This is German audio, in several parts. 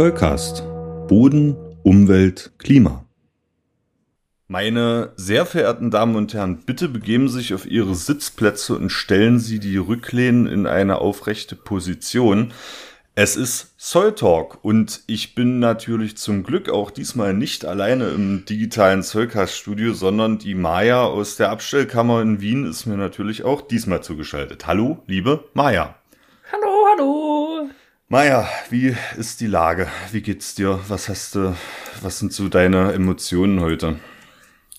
Zollcast. Boden, Umwelt, Klima. Meine sehr verehrten Damen und Herren, bitte begeben Sie sich auf Ihre Sitzplätze und stellen Sie die Rücklehnen in eine aufrechte Position. Es ist Soul Talk und ich bin natürlich zum Glück auch diesmal nicht alleine im digitalen Zollcast-Studio, sondern die Maya aus der Abstellkammer in Wien ist mir natürlich auch diesmal zugeschaltet. Hallo, liebe Maya. Hallo, hallo. Maya, wie ist die Lage? Wie geht's dir? Was hast du, was sind so deine Emotionen heute?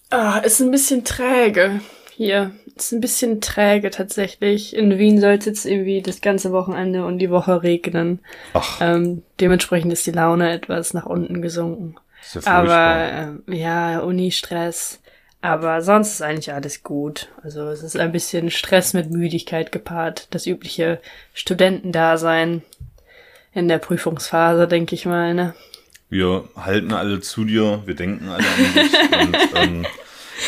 Ah, ist ein bisschen träge hier. Ist ein bisschen träge tatsächlich. In Wien soll es jetzt irgendwie das ganze Wochenende und die Woche regnen. Ach, Ähm, dementsprechend ist die Laune etwas nach unten gesunken. ist ja. Aber ähm, ja, Uni-Stress. Aber sonst ist eigentlich alles gut. Also es ist ein bisschen Stress mit Müdigkeit gepaart. Das übliche Studentendasein in der Prüfungsphase, denke ich mal. Ne? Wir halten alle zu dir, wir denken alle an dich und ähm,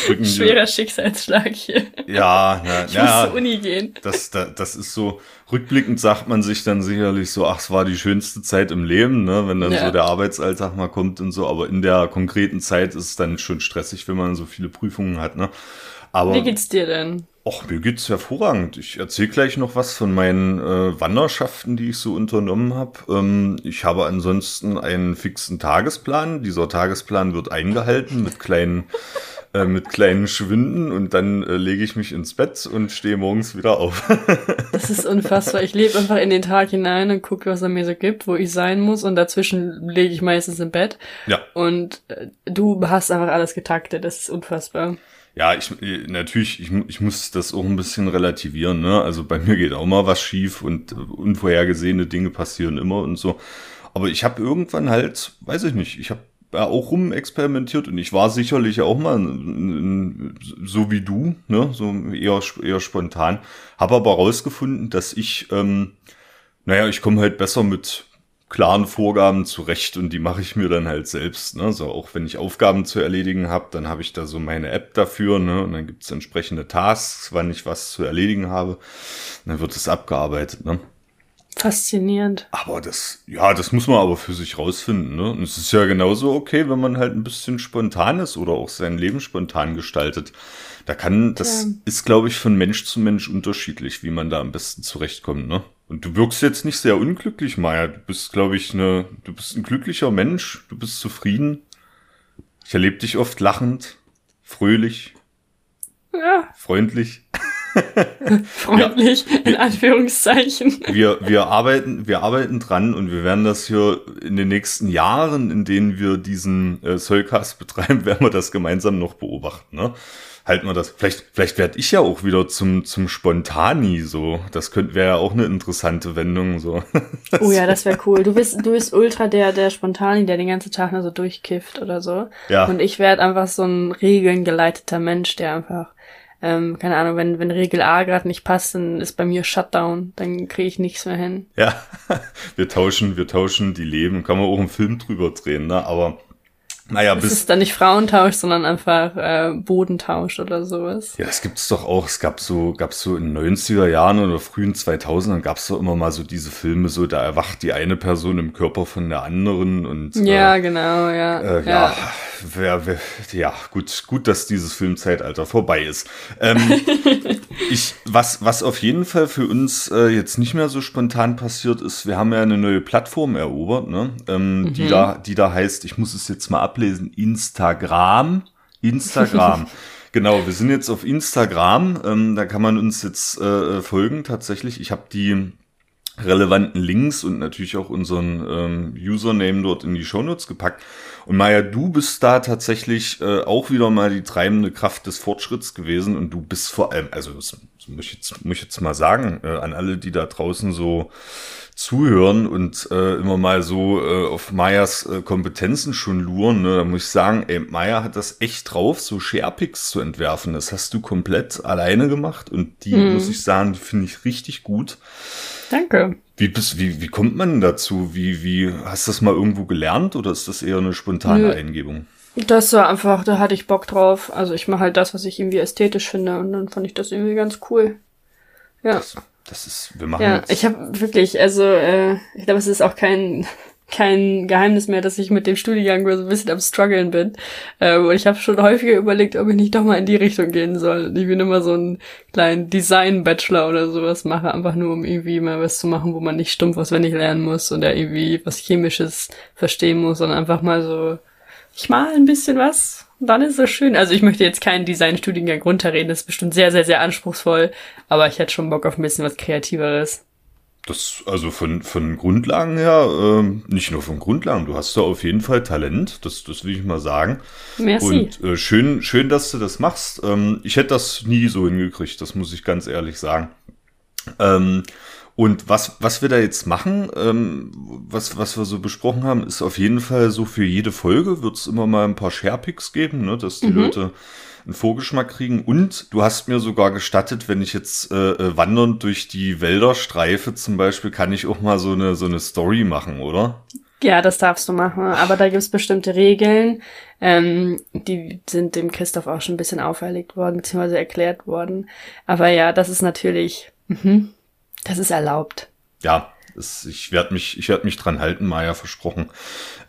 drücken dir. Schwerer Schicksalsschlag hier. Ja, na, Ich ja, muss zur Uni gehen. das, das, das ist so, rückblickend sagt man sich dann sicherlich so, ach, es war die schönste Zeit im Leben, ne, wenn dann Ja. so der Arbeitsalltag mal kommt und so, aber in der konkreten Zeit ist es dann schon stressig, wenn man so viele Prüfungen hat, ne. Aber Wie geht's dir denn? Och, mir geht's hervorragend. Ich erzähle gleich noch was von meinen äh, Wanderschaften, die ich so unternommen habe. Ähm, ich habe ansonsten einen fixen Tagesplan. Dieser Tagesplan wird eingehalten mit kleinen, äh, mit kleinen Schwinden und dann äh, lege ich mich ins Bett und stehe morgens wieder auf. Das ist unfassbar. Ich lebe einfach in den Tag hinein und gucke, was er mir so gibt, wo ich sein muss. Und dazwischen lege ich meistens im Bett. ja. Und äh, du hast einfach alles getaktet. Das ist unfassbar. Ja, ich äh, natürlich, ich, ich muss das auch ein bisschen relativieren, ne? Also bei mir geht auch mal was schief und äh, unvorhergesehene Dinge passieren immer und so. Aber ich habe irgendwann halt, weiß ich nicht, ich habe ja auch rumexperimentiert und ich war sicherlich auch mal so wie du, ne? So eher, eher spontan. Habe aber rausgefunden, dass ich, ähm, naja, ich komme halt besser mit klaren Vorgaben zurecht und die mache ich mir dann halt selbst. Ne? So auch wenn ich Aufgaben zu erledigen habe, dann habe ich da so meine App dafür, ne? Und dann gibt's entsprechende Tasks, wann ich was zu erledigen habe. Dann wird es abgearbeitet, ne? Faszinierend. Aber das, ja, das muss man aber für sich rausfinden, ne? Und es ist ja genauso okay, wenn man halt ein bisschen spontan ist oder auch sein Leben spontan gestaltet. Da kann, das Ja. ist, glaube ich, von Mensch zu Mensch unterschiedlich, wie man da am besten zurechtkommt, ne? Und du wirkst jetzt nicht sehr unglücklich, Maya. Du bist, glaube ich, ne, du bist ein glücklicher Mensch, du bist zufrieden. Ich erlebe dich oft lachend, fröhlich, Ja, freundlich. freundlich, in Anführungszeichen. wir, wir arbeiten, wir arbeiten dran und wir werden das hier in den nächsten Jahren, in denen wir diesen äh, Soulcast betreiben, werden wir das gemeinsam noch beobachten. Ne? Halten wir das. Vielleicht, vielleicht werde ich ja auch wieder zum zum Spontani so. Das könnte wäre ja auch eine interessante Wendung so. Oh ja, das wäre cool. Du bist, du bist ultra der, der Spontani, der den ganzen Tag nur so durchkifft oder so. Ja. Und ich werde einfach so ein regelsgeleiteter Mensch, der einfach, ähm, keine Ahnung, wenn, wenn Regel A gerade nicht passt, dann ist bei mir Shutdown. Dann kriege ich nichts mehr hin. Ja, wir tauschen, wir tauschen die Leben. Kann man auch einen Film drüber drehen, ne? Aber naja, Es bis ist dann nicht Frauentausch, sondern einfach äh, Bodentausch oder sowas. Ja, das gibt's doch auch. Es gab so, gab's so in den 90er Jahren oder frühen 2000ern gab's doch immer mal so diese Filme, so da erwacht die eine Person im Körper von der anderen und Ja, äh, genau, ja. äh, ja, wer, wer, ja, gut, gut, dass dieses Filmzeitalter vorbei ist. Ähm, ich, was, was auf jeden Fall für uns äh, jetzt nicht mehr so spontan passiert ist, wir haben ja eine neue Plattform erobert, ne? Ähm, die da, die da heißt, ich muss es jetzt mal ablesen, Instagram. Instagram. Genau, wir sind jetzt auf Instagram. Ähm, da kann man uns jetzt äh, folgen tatsächlich. Ich habe die relevanten Links und natürlich auch unseren ähm, Username dort in die Shownotes gepackt. Und Maja, du bist da tatsächlich äh, auch wieder mal die treibende Kraft des Fortschritts gewesen und du bist vor allem, also das, das muss, ich jetzt, muss ich jetzt mal sagen, äh, an alle, die da draußen so zuhören und äh, immer mal so äh, auf Mayas äh, Kompetenzen schon luren, ne, da muss ich sagen, ey, Maya hat das echt drauf, so Sharepics zu entwerfen. Das hast du komplett alleine gemacht und die, muss ich sagen, finde ich richtig gut. Danke. Wie, bist, wie, wie kommt man denn dazu? Wie, wie, hast du das mal irgendwo gelernt oder ist das eher eine spontane Nö. Eingebung? Das war einfach, da hatte ich Bock drauf. Also ich mache halt das, was ich irgendwie ästhetisch finde und dann fand ich das irgendwie ganz cool. Ja. Das ist, wir machen Ja, jetzt. ich habe wirklich, also äh, ich glaube, es ist auch kein kein Geheimnis mehr, dass ich mit dem Studiengang so ein bisschen am struggeln bin. Ähm, und ich habe schon häufiger überlegt, ob ich nicht doch mal in die Richtung gehen soll. Und ich will immer so einen kleinen Design-Bachelor oder sowas mache, einfach nur um irgendwie mal was zu machen, wo man nicht stumpf auswendig lernen muss oder irgendwie was Chemisches verstehen muss, sondern einfach mal so, ich mal ein bisschen was. Dann ist es schön. Also ich möchte jetzt keinen Design-Studiengang runterreden, das ist bestimmt sehr, sehr, sehr anspruchsvoll, aber ich hätte schon Bock auf ein bisschen was Kreativeres. Das, also von, von Grundlagen her, ähm, nicht nur von Grundlagen, du hast da auf jeden Fall Talent, das, das will ich mal sagen. Merci. Und äh, schön, schön, dass du das machst. Ähm, ich hätte das nie so hingekriegt, das muss ich ganz ehrlich sagen. Ähm, und was, was wir da jetzt machen, ähm, was, was wir so besprochen haben, ist auf jeden Fall so für jede Folge wird es immer mal ein paar Sharepics geben, ne, dass die mhm. Leute einen Vorgeschmack kriegen. Und du hast mir sogar gestattet, wenn ich jetzt äh, äh, wandernd durch die Wälder streife zum Beispiel, kann ich auch mal so eine, so eine Story machen, oder? Ja, das darfst du machen. Aber da gibt's bestimmte Regeln. Ähm, die sind dem Christoph auch schon ein bisschen auferlegt worden, beziehungsweise erklärt worden. Aber ja, das ist natürlich, mh, das ist erlaubt. Ja, es, ich werde mich, ich werde mich dran halten, Maya versprochen.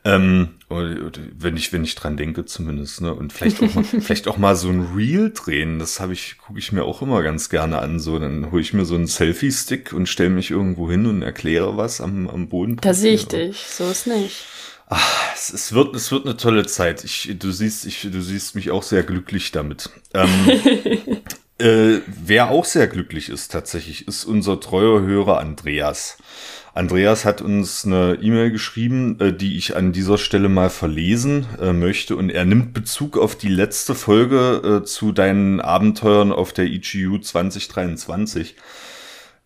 Ähm, wenn ich, wenn ich dran denke zumindest, ne? Und vielleicht auch mal, vielleicht auch mal so ein Reel drehen. Das habe ich, gucke ich mir auch immer ganz gerne an. So, dann hole ich mir so einen Selfie-Stick und stelle mich irgendwo hin und erkläre was am, am Boden. Da sehe ich dich, so ist nicht. Ach, es, es, wird, es wird eine tolle Zeit. Ich, du siehst, ich, du siehst mich auch sehr glücklich damit. Ähm, äh, wer auch sehr glücklich ist tatsächlich, ist unser treuer Hörer Andreas. Andreas hat uns eine E-Mail geschrieben, äh, die ich an dieser Stelle mal verlesen äh, möchte. Und er nimmt Bezug auf die letzte Folge äh, zu deinen Abenteuern auf der EGU 2023.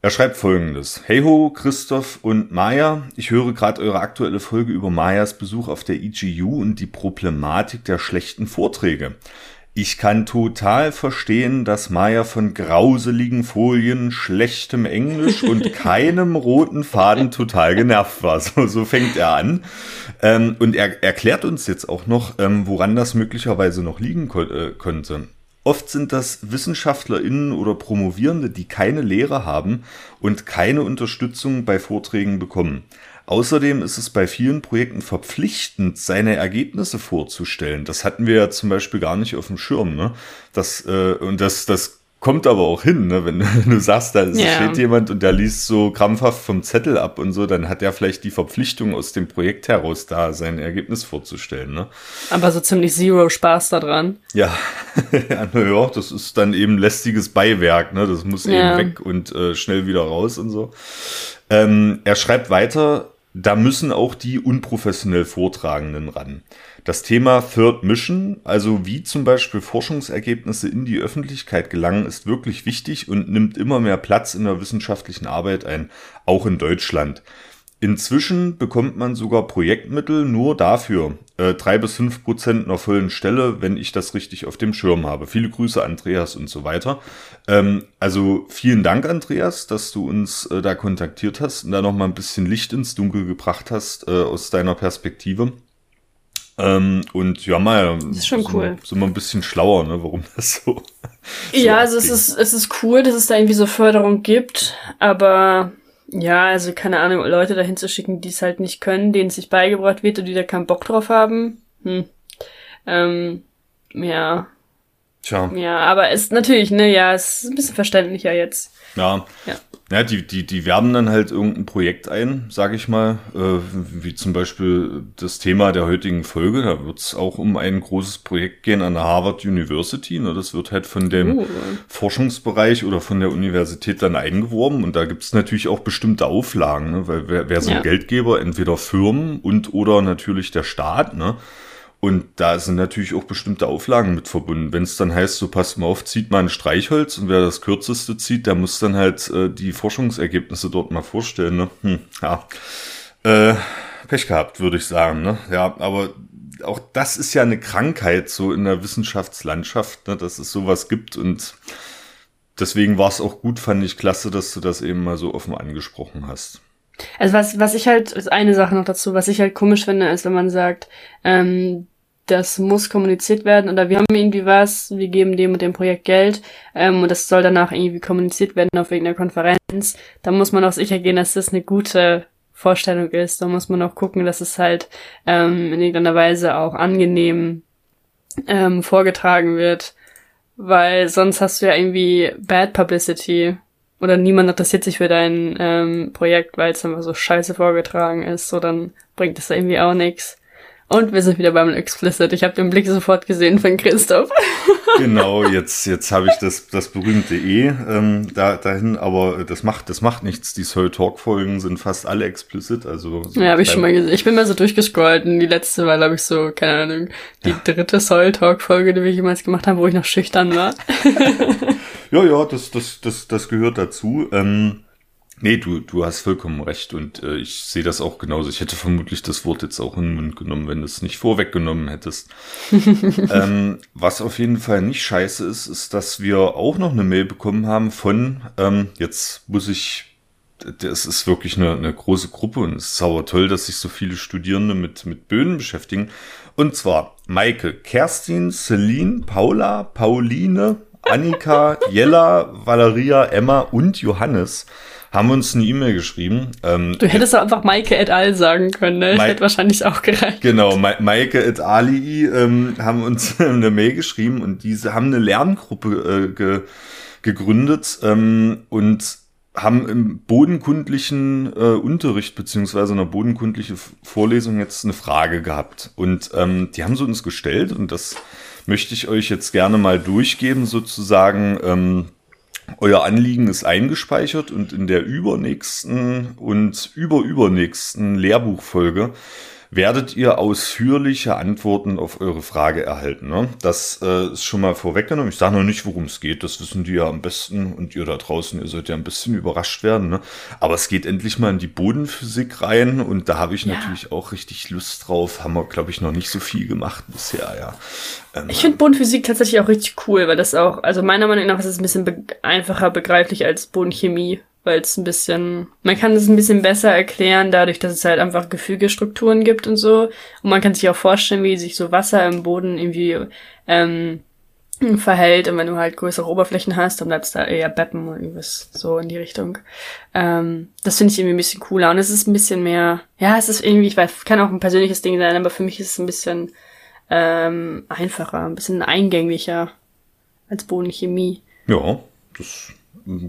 Er schreibt folgendes. Hey ho, Christoph und Maya. Ich höre gerade eure aktuelle Folge über Mayas Besuch auf der EGU und die Problematik der schlechten Vorträge. Ich kann total verstehen, dass Maya von grauseligen Folien, schlechtem Englisch und keinem roten Faden total genervt war. So, so fängt er an. Ähm, und er erklärt uns jetzt auch noch, ähm, woran das möglicherweise noch liegen ko äh, könnte. Oft sind das WissenschaftlerInnen oder Promovierende, die keine Lehre haben und keine Unterstützung bei Vorträgen bekommen. Außerdem ist es bei vielen Projekten verpflichtend, seine Ergebnisse vorzustellen. Das hatten wir ja zum Beispiel gar nicht auf dem Schirm. Ne? Das, äh, und das, das kommt aber auch hin, ne? wenn, du sagst, da yeah. steht jemand und der liest so krampfhaft vom Zettel ab und so, dann hat er vielleicht die Verpflichtung aus dem Projekt heraus da sein Ergebnis vorzustellen. Ne? Aber so ziemlich zero Spaß daran. Ja, ja, naja, das ist dann eben lästiges Beiwerk, ne? das muss yeah. eben weg und äh, schnell wieder raus und so. Ähm, er schreibt weiter, da müssen auch die unprofessionell Vortragenden ran. Das Thema Third Mission, also wie zum Beispiel Forschungsergebnisse in die Öffentlichkeit gelangen, ist wirklich wichtig und nimmt immer mehr Platz in der wissenschaftlichen Arbeit ein, auch in Deutschland. Inzwischen bekommt man sogar Projektmittel nur dafür. Äh, drei bis fünf Prozent einer vollen Stelle, wenn ich das richtig auf dem Schirm habe. Viele Grüße, Andreas und so weiter. Ähm, also vielen Dank, Andreas, dass du uns äh, da kontaktiert hast und da nochmal ein bisschen Licht ins Dunkel gebracht hast äh, aus deiner Perspektive. Ähm, und ja, mal. Das ist schon sind, cool. Sind wir ein bisschen schlauer, ne, warum das so. so ja, also es ist, es ist cool, dass es da irgendwie so Förderung gibt, aber ja, also keine Ahnung, Leute dahin zu schicken, die es halt nicht können, denen es sich beigebracht wird und die da keinen Bock drauf haben. Hm. Ähm, ja. Tja. Ja, aber es ist natürlich, ne, ja, es ist ein bisschen verständlicher jetzt. Ja. ja. Ja, die, die, die werben dann halt irgendein Projekt ein, sage ich mal, äh, wie zum Beispiel das Thema der heutigen Folge. Da wird es auch um ein großes Projekt gehen an der Harvard University. Ne? Das wird halt von dem uh. Forschungsbereich oder von der Universität dann eingeworben. Und da gibt es natürlich auch bestimmte Auflagen, ne? weil wer, wer so ein ja. Geldgeber, entweder Firmen und oder natürlich der Staat, ne? Und da sind natürlich auch bestimmte Auflagen mit verbunden. Wenn es dann heißt, so passt mal auf, zieht mal ein Streichholz und wer das kürzeste zieht, der muss dann halt äh, die Forschungsergebnisse dort mal vorstellen. Ne? Hm, ja, äh, Pech gehabt, würde ich sagen. Ne? Ja, aber auch das ist ja eine Krankheit so in der Wissenschaftslandschaft, ne? dass es sowas gibt und deswegen war es auch gut, fand ich klasse, dass du das eben mal so offen angesprochen hast. Also was, was ich halt, ist eine Sache noch dazu, was ich halt komisch finde, ist, wenn man sagt, ähm, das muss kommuniziert werden oder wir haben irgendwie was, wir geben dem und dem Projekt Geld ähm, und das soll danach irgendwie kommuniziert werden auf irgendeiner Konferenz, dann muss man auch sicher gehen, dass das eine gute Vorstellung ist. Da muss man auch gucken, dass es halt ähm, in irgendeiner Weise auch angenehm ähm, vorgetragen wird, weil sonst hast du ja irgendwie Bad Publicity oder niemand interessiert sich für dein ähm, Projekt, weil es einfach so scheiße vorgetragen ist, so dann bringt es da irgendwie auch nichts. Und wir sind wieder beim Explicit. Ich habe den Blick sofort gesehen von Christoph. genau, jetzt, jetzt habe ich das, das berühmte E ähm, da, dahin, aber das macht, das macht nichts. Die Soul Talk-Folgen sind fast alle explicit. Also so ja, habe ich schon mal gesehen. Ich bin mal so durchgescrollt und die letzte war, glaube ich, so, keine Ahnung, die ja. dritte Soul Talk-Folge, die wir jemals gemacht haben, wo ich noch schüchtern war. ja, ja, das, das, das, das gehört dazu. Ähm, Nee, du, du hast vollkommen recht und äh, ich sehe das auch genauso. Ich hätte vermutlich das Wort jetzt auch in den Mund genommen, wenn du es nicht vorweggenommen hättest. ähm, was auf jeden Fall nicht scheiße ist, ist, dass wir auch noch eine Mail bekommen haben von, ähm, jetzt muss ich, das ist wirklich eine, eine große Gruppe und es ist aber toll, dass sich so viele Studierende mit, mit Böden beschäftigen. Und zwar Maike, Kerstin, Celine, Paula, Pauline, Annika, Jella, Valeria, Emma und Johannes haben uns eine E-Mail geschrieben. Ähm, du hättest doch einfach Maike et al. sagen können, ne? Ich hätte wahrscheinlich auch gereicht. Genau, Ma Maike et ali ähm, haben uns eine Mail geschrieben und diese haben eine Lerngruppe äh, ge gegründet ähm, und haben im bodenkundlichen äh, Unterricht beziehungsweise einer bodenkundlichen Vorlesung jetzt eine Frage gehabt. Und ähm, die haben sie uns gestellt und das möchte ich euch jetzt gerne mal durchgeben, sozusagen. Ähm, euer Anliegen ist eingespeichert und in der übernächsten und überübernächsten Lehrbuchfolge werdet ihr ausführliche Antworten auf eure Frage erhalten. Ne? Das äh, ist schon mal vorweggenommen. Ich sage noch nicht, worum es geht. Das wissen die ja am besten und ihr da draußen, ihr sollt ja ein bisschen überrascht werden. Ne? Aber es geht endlich mal in die Bodenphysik rein und da habe ich ja. natürlich auch richtig Lust drauf. Haben wir, glaube ich, noch nicht so viel gemacht bisher, ja. Ähm, ich finde Bodenphysik tatsächlich auch richtig cool, weil das auch, also meiner Meinung nach ist es ein bisschen be einfacher begreiflich als Bodenchemie weil es ein bisschen, man kann es ein bisschen besser erklären, dadurch, dass es halt einfach Gefügestrukturen gibt und so. Und man kann sich auch vorstellen, wie sich so Wasser im Boden irgendwie ähm, verhält. Und wenn du halt größere Oberflächen hast, dann bleibst da eher Beppen oder irgendwas so in die Richtung. Ähm, das finde ich irgendwie ein bisschen cooler. Und es ist ein bisschen mehr, ja, es ist irgendwie, ich weiß, kann auch ein persönliches Ding sein, aber für mich ist es ein bisschen ähm, einfacher, ein bisschen eingänglicher als Bodenchemie. Ja, das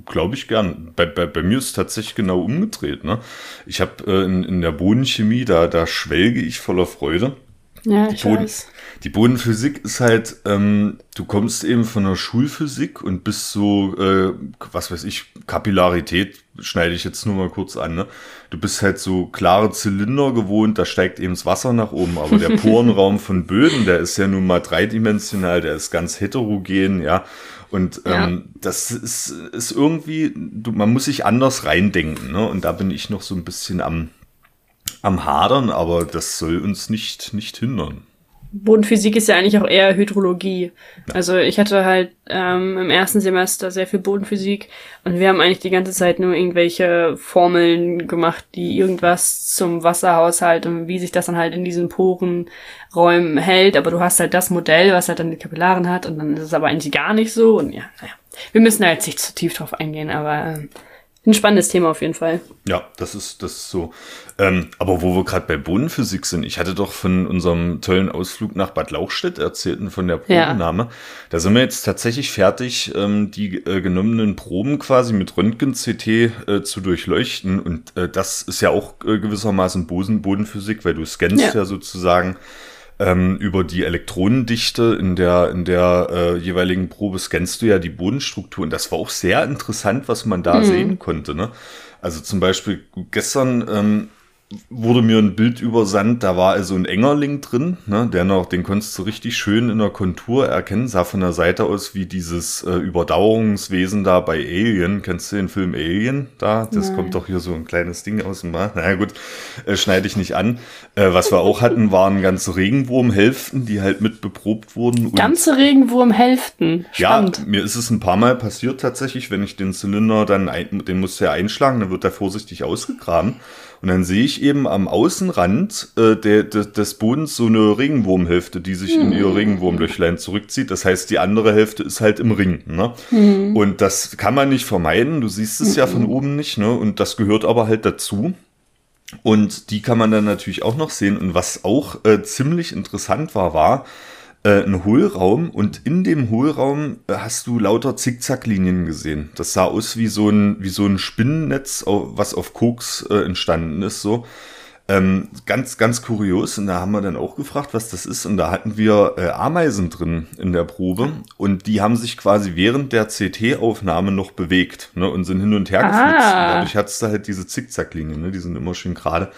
Glaube ich gern. Bei, bei, bei mir ist es tatsächlich genau umgedreht. Ne? Ich habe äh, in, in der Bodenchemie, da, da schwelge ich voller Freude. Ja, ich die Boden, weiß. Die Bodenphysik ist halt, ähm, du kommst eben von der Schulphysik und bist so, äh, was weiß ich, Kapillarität schneide ich jetzt nur mal kurz an. Ne? Du bist halt so klare Zylinder gewohnt, da steigt eben das Wasser nach oben, aber der Porenraum von Böden, der ist ja nun mal dreidimensional, der ist ganz heterogen, ja. Und ähm, ja. das ist, ist irgendwie, du, man muss sich anders reindenken. Ne? Und da bin ich noch so ein bisschen am, am Hadern, aber das soll uns nicht, nicht hindern. Bodenphysik ist ja eigentlich auch eher Hydrologie. Also ich hatte halt ähm, im ersten Semester sehr viel Bodenphysik und wir haben eigentlich die ganze Zeit nur irgendwelche Formeln gemacht, die irgendwas zum Wasserhaushalt und wie sich das dann halt in diesen Porenräumen hält. Aber du hast halt das Modell, was halt dann die Kapillaren hat und dann ist es aber eigentlich gar nicht so. Und ja, naja, wir müssen halt nicht zu tief drauf eingehen, aber äh, ein spannendes Thema auf jeden Fall. Ja, das ist, das ist so. Ähm, aber wo wir gerade bei Bodenphysik sind, ich hatte doch von unserem tollen Ausflug nach Bad Lauchstädt erzählt und von der Probennahme. Ja. Da sind wir jetzt tatsächlich fertig, ähm, die äh, genommenen Proben quasi mit Röntgen-CT äh, zu durchleuchten. Und äh, das ist ja auch äh, gewissermaßen Boden Bodenphysik, weil du scannst ja, ja sozusagen ähm, über die Elektronendichte in der, in der äh, jeweiligen Probe scannst du ja die Bodenstruktur. Und das war auch sehr interessant, was man da mhm. sehen konnte. Ne? Also zum Beispiel gestern ähm, wurde mir ein Bild übersandt, da war also ein Engerling drin, ne, der noch, den konntest du richtig schön in der Kontur erkennen, sah von der Seite aus wie dieses äh, Überdauerungswesen da bei Alien. Kennst du den Film Alien da? Das Nein. kommt doch hier so ein kleines Ding aus dem Mar. Naja gut, äh, schneide ich nicht an. Äh, was wir auch hatten, waren ganze Regenwurmhälften, die halt mit beprobt wurden. ganze Regenwurmhälften? Spannend. Ja, mir ist es ein paar Mal passiert tatsächlich, wenn ich den Zylinder dann, ein, den musst du ja einschlagen, dann wird er vorsichtig ausgegraben. Und dann sehe ich eben am Außenrand äh, der, der, des Bodens so eine Regenwurmhälfte, die sich mhm. in ihr hm. Regenwurmlöchlein zurückzieht. Das heißt, die andere Hälfte ist halt im Ring. Ne? Mhm. Und das kann man nicht vermeiden. Du siehst es mhm. ja von oben nicht. Ne? Und das gehört aber halt dazu. Und die kann man dann natürlich auch noch sehen. Und was auch äh, ziemlich interessant war, war äh, ein Hohlraum. Und in dem Hohlraum äh, hast du lauter Zickzacklinien gesehen. Das sah aus wie so ein, wie so ein Spinnennetz, was auf Koks äh, entstanden ist. So. Ähm, ganz, ganz kurios. Und da haben wir dann auch gefragt, was das ist. Und da hatten wir äh, Ameisen drin in der Probe. Und die haben sich quasi während der CT-Aufnahme noch bewegt ne, und sind hin und her geflitzt. Ah. Und dadurch hattest du halt diese Zickzacklinien. Ne, die sind immer schön gerade.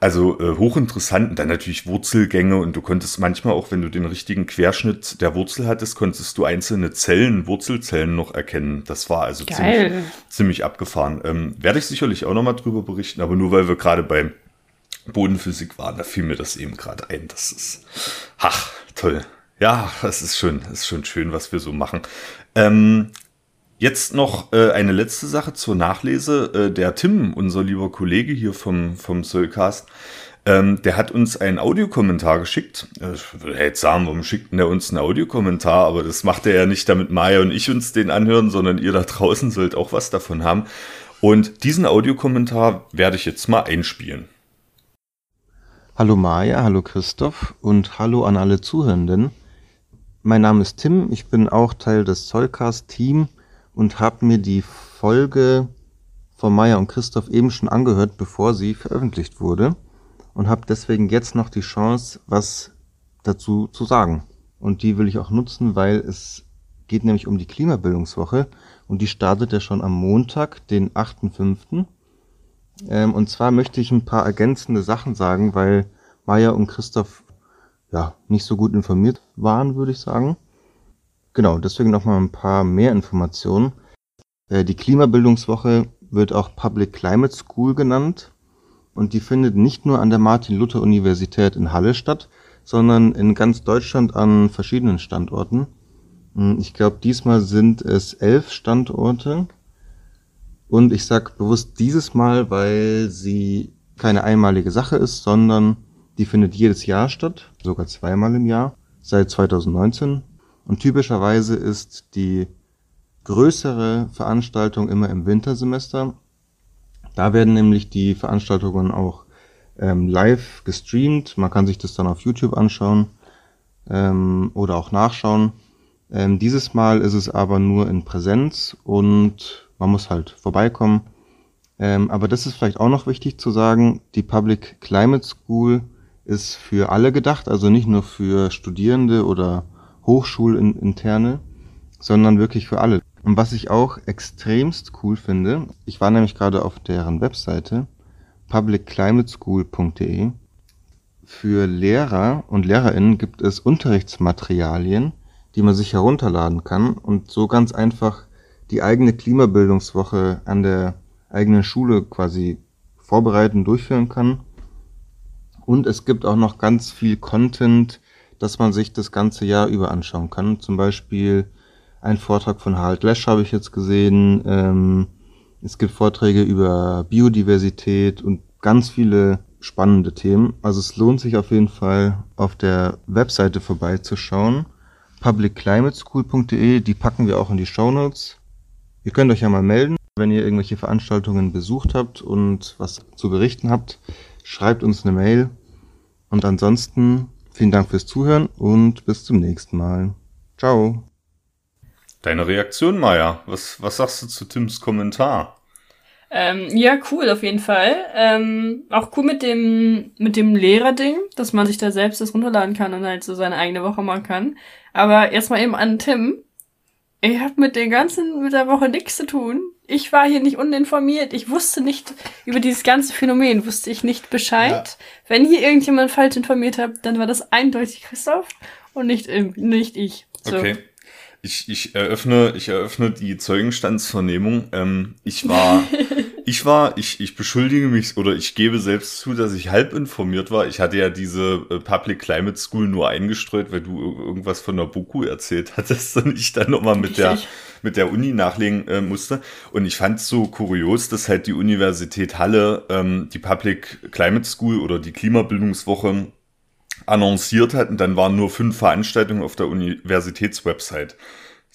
Also äh, hochinteressant. Und dann natürlich Wurzelgänge. Und du konntest manchmal auch, wenn du den richtigen Querschnitt der Wurzel hattest, konntest du einzelne Zellen, Wurzelzellen noch erkennen. Das war also ziemlich, ziemlich abgefahren. Ähm, werde ich sicherlich auch nochmal drüber berichten. Aber nur weil wir gerade beim Bodenphysik waren, da fiel mir das eben gerade ein. Das ist, ach, toll. Ja, das ist schön, das ist schon schön, was wir so machen. Ähm, jetzt noch äh, eine letzte Sache zur Nachlese. Äh, der Tim, unser lieber Kollege hier vom, vom Soulcast, ähm, der hat uns einen Audiokommentar geschickt. Äh, ich würde jetzt sagen, warum schickt denn der uns einen Audiokommentar? Aber das macht er ja nicht, damit Maya und ich uns den anhören, sondern ihr da draußen sollt auch was davon haben. Und diesen Audiokommentar werde ich jetzt mal einspielen. Hallo Maja, hallo Christoph und hallo an alle Zuhörenden. Mein Name ist Tim, ich bin auch Teil des Zollcast-Team und habe mir die Folge von Maja und Christoph eben schon angehört, bevor sie veröffentlicht wurde und habe deswegen jetzt noch die Chance, was dazu zu sagen. Und die will ich auch nutzen, weil es geht nämlich um die Klimabildungswoche und die startet ja schon am Montag, den 8.5. Ähm, und zwar möchte ich ein paar ergänzende Sachen sagen, weil Maya und Christoph ja nicht so gut informiert waren, würde ich sagen. Genau, deswegen nochmal ein paar mehr Informationen. Äh, die Klimabildungswoche wird auch Public Climate School genannt und die findet nicht nur an der Martin-Luther-Universität in Halle statt, sondern in ganz Deutschland an verschiedenen Standorten. Hm, ich glaube, diesmal sind es elf Standorte und ich sag bewusst dieses Mal, weil sie keine einmalige Sache ist, sondern die findet jedes Jahr statt, sogar zweimal im Jahr, seit 2019. Und typischerweise ist die größere Veranstaltung immer im Wintersemester. Da werden nämlich die Veranstaltungen auch ähm, live gestreamt. Man kann sich das dann auf YouTube anschauen ähm, oder auch nachschauen. Ähm, dieses Mal ist es aber nur in Präsenz und man muss halt vorbeikommen. Ähm, aber das ist vielleicht auch noch wichtig zu sagen, die Public Climate School ist für alle gedacht, also nicht nur für Studierende oder Hochschulinterne, sondern wirklich für alle. Und was ich auch extremst cool finde, ich war nämlich gerade auf deren Webseite publicclimateschool.de. Für Lehrer und Lehrerinnen gibt es Unterrichtsmaterialien, die man sich herunterladen kann und so ganz einfach die eigene Klimabildungswoche an der eigenen Schule quasi vorbereiten, durchführen kann. Und es gibt auch noch ganz viel Content, dass man sich das ganze Jahr über anschauen kann. Zum Beispiel ein Vortrag von Harald Lesch habe ich jetzt gesehen. Ähm, es gibt Vorträge über Biodiversität und ganz viele spannende Themen. Also es lohnt sich auf jeden Fall auf der Webseite vorbeizuschauen. publicclimateschool.de, die packen wir auch in die Show Notes. Ihr könnt euch ja mal melden, wenn ihr irgendwelche Veranstaltungen besucht habt und was zu berichten habt. Schreibt uns eine Mail. Und ansonsten vielen Dank fürs Zuhören und bis zum nächsten Mal. Ciao. Deine Reaktion, Maya. Was, was sagst du zu Tims Kommentar? Ähm, ja, cool, auf jeden Fall. Ähm, auch cool mit dem, mit dem Lehrerding, dass man sich da selbst das runterladen kann und halt so seine eigene Woche machen kann. Aber erstmal eben an Tim. Ich habe mit den ganzen, mit der Woche nichts zu tun. Ich war hier nicht uninformiert. Ich wusste nicht über dieses ganze Phänomen, wusste ich nicht Bescheid. Ja. Wenn hier irgendjemand falsch informiert hat, dann war das eindeutig Christoph und nicht, nicht ich. So. Okay. Ich, ich eröffne, ich eröffne die Zeugenstandsvernehmung. Ähm, ich war, ich war, ich, ich beschuldige mich oder ich gebe selbst zu, dass ich halb informiert war. Ich hatte ja diese äh, Public Climate School nur eingestreut, weil du irgendwas von der BOKU erzählt hattest und ich dann nochmal mit der, mit der Uni nachlegen äh, musste. Und ich fand es so kurios, dass halt die Universität Halle ähm, die Public Climate School oder die Klimabildungswoche annonciert hat und dann waren nur fünf Veranstaltungen auf der Universitätswebsite.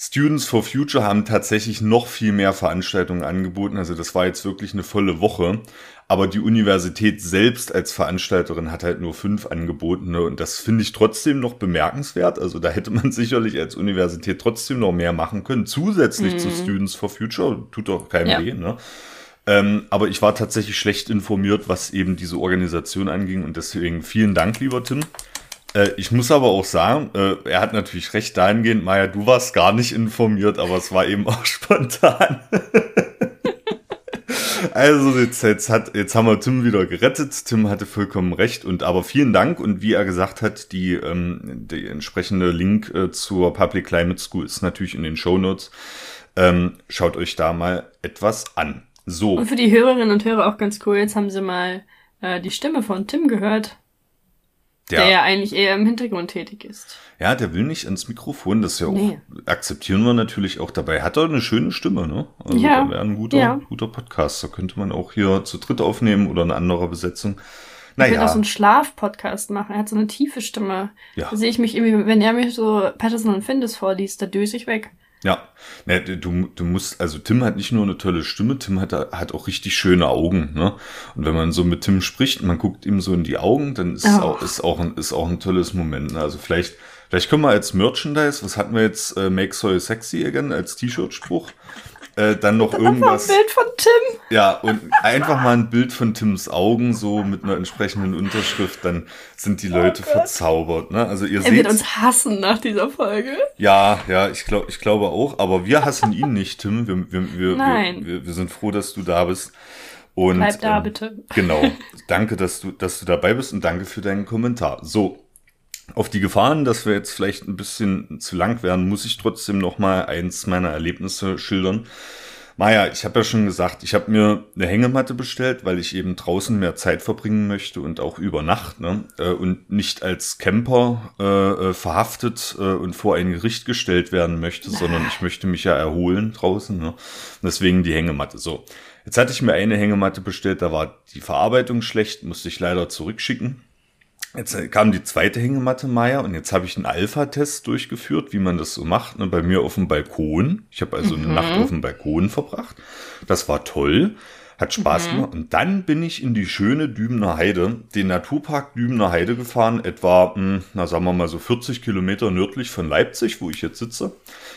Students for Future haben tatsächlich noch viel mehr Veranstaltungen angeboten. Also das war jetzt wirklich eine volle Woche. Aber die Universität selbst als Veranstalterin hat halt nur fünf angeboten. Ne? Und das finde ich trotzdem noch bemerkenswert. Also da hätte man sicherlich als Universität trotzdem noch mehr machen können. Zusätzlich mhm. zu Students for Future. Tut doch keinem ja. weh. Ne? Ähm, aber ich war tatsächlich schlecht informiert, was eben diese Organisation anging. Und deswegen vielen Dank, lieber Tim. Äh, ich muss aber auch sagen, äh, er hat natürlich recht dahingehend, Maja, du warst gar nicht informiert, aber es war eben auch spontan. also jetzt, jetzt, hat, jetzt haben wir Tim wieder gerettet. Tim hatte vollkommen recht und aber vielen Dank und wie er gesagt hat, die, ähm, die entsprechende Link äh, zur Public Climate School ist natürlich in den Show Notes. Ähm, schaut euch da mal etwas an. So. Und für die Hörerinnen und Hörer auch ganz cool, jetzt haben sie mal äh, die Stimme von Tim gehört. Der, der ja eigentlich eher im Hintergrund tätig ist. Ja, der will nicht ins Mikrofon, das ja auch nee. akzeptieren wir natürlich auch dabei. Hat er eine schöne Stimme, ne? Also ja. wäre ein guter, ja. guter Podcast. Da könnte man auch hier zu dritt aufnehmen oder eine andere Besetzung. Naja. Ich will auch so einen Schlaf-Podcast machen. Er hat so eine tiefe Stimme. Ja. Da sehe ich mich irgendwie, wenn er mich so Patterson und Findus vorliest, da döse ich weg. Ja, ne, du, du musst, also Tim hat nicht nur eine tolle Stimme, Tim hat, hat auch richtig schöne Augen, ne? Und wenn man so mit Tim spricht, man guckt ihm so in die Augen, dann ist, oh. auch, ist, auch, ein, ist auch ein tolles Moment. Ne? Also vielleicht, vielleicht können wir als Merchandise, was hatten wir jetzt, äh, Make Soil Sexy again als T-Shirt-Spruch? Äh, dann noch dann irgendwas. Ein Bild von Tim. Ja, und einfach mal ein Bild von Tims Augen, so mit einer entsprechenden Unterschrift, dann sind die oh Leute oh verzaubert. Ne? Also ihr er seht. Wird uns hassen nach dieser Folge. Ja, ja, ich glaube, ich glaube auch. Aber wir hassen ihn nicht, Tim. Wir, wir, wir, Nein. Wir, wir, sind froh, dass du da bist. Und, Bleib da, ähm, bitte. Genau. Danke, dass du, dass du dabei bist und danke für deinen Kommentar. So, auf die Gefahren, dass wir jetzt vielleicht ein bisschen zu lang werden, muss ich trotzdem noch mal eins meiner Erlebnisse schildern. Maja, ich habe ja schon gesagt, ich habe mir eine Hängematte bestellt, weil ich eben draußen mehr Zeit verbringen möchte und auch über Nacht ne? Äh, und nicht als Camper äh, äh, verhaftet äh, und vor ein Gericht gestellt werden möchte, sondern ich möchte mich ja erholen draußen. Ne? Deswegen die Hängematte. So, jetzt hatte ich mir eine Hängematte bestellt, da war die Verarbeitung schlecht, musste ich leider zurückschicken. Jetzt kam die zweite Hängematte Meier und jetzt habe ich einen Alpha-Test durchgeführt, wie man das so macht, ne, bei mir auf dem Balkon. Ich habe also mhm. eine Nacht auf dem Balkon verbracht. Das war toll, hat Spaß mhm. gemacht. Und dann bin ich in die schöne Dübener Heide, den Naturpark Dübener Heide gefahren, etwa, hm, na sagen wir mal so 40 Kilometer nördlich von Leipzig, wo ich jetzt sitze.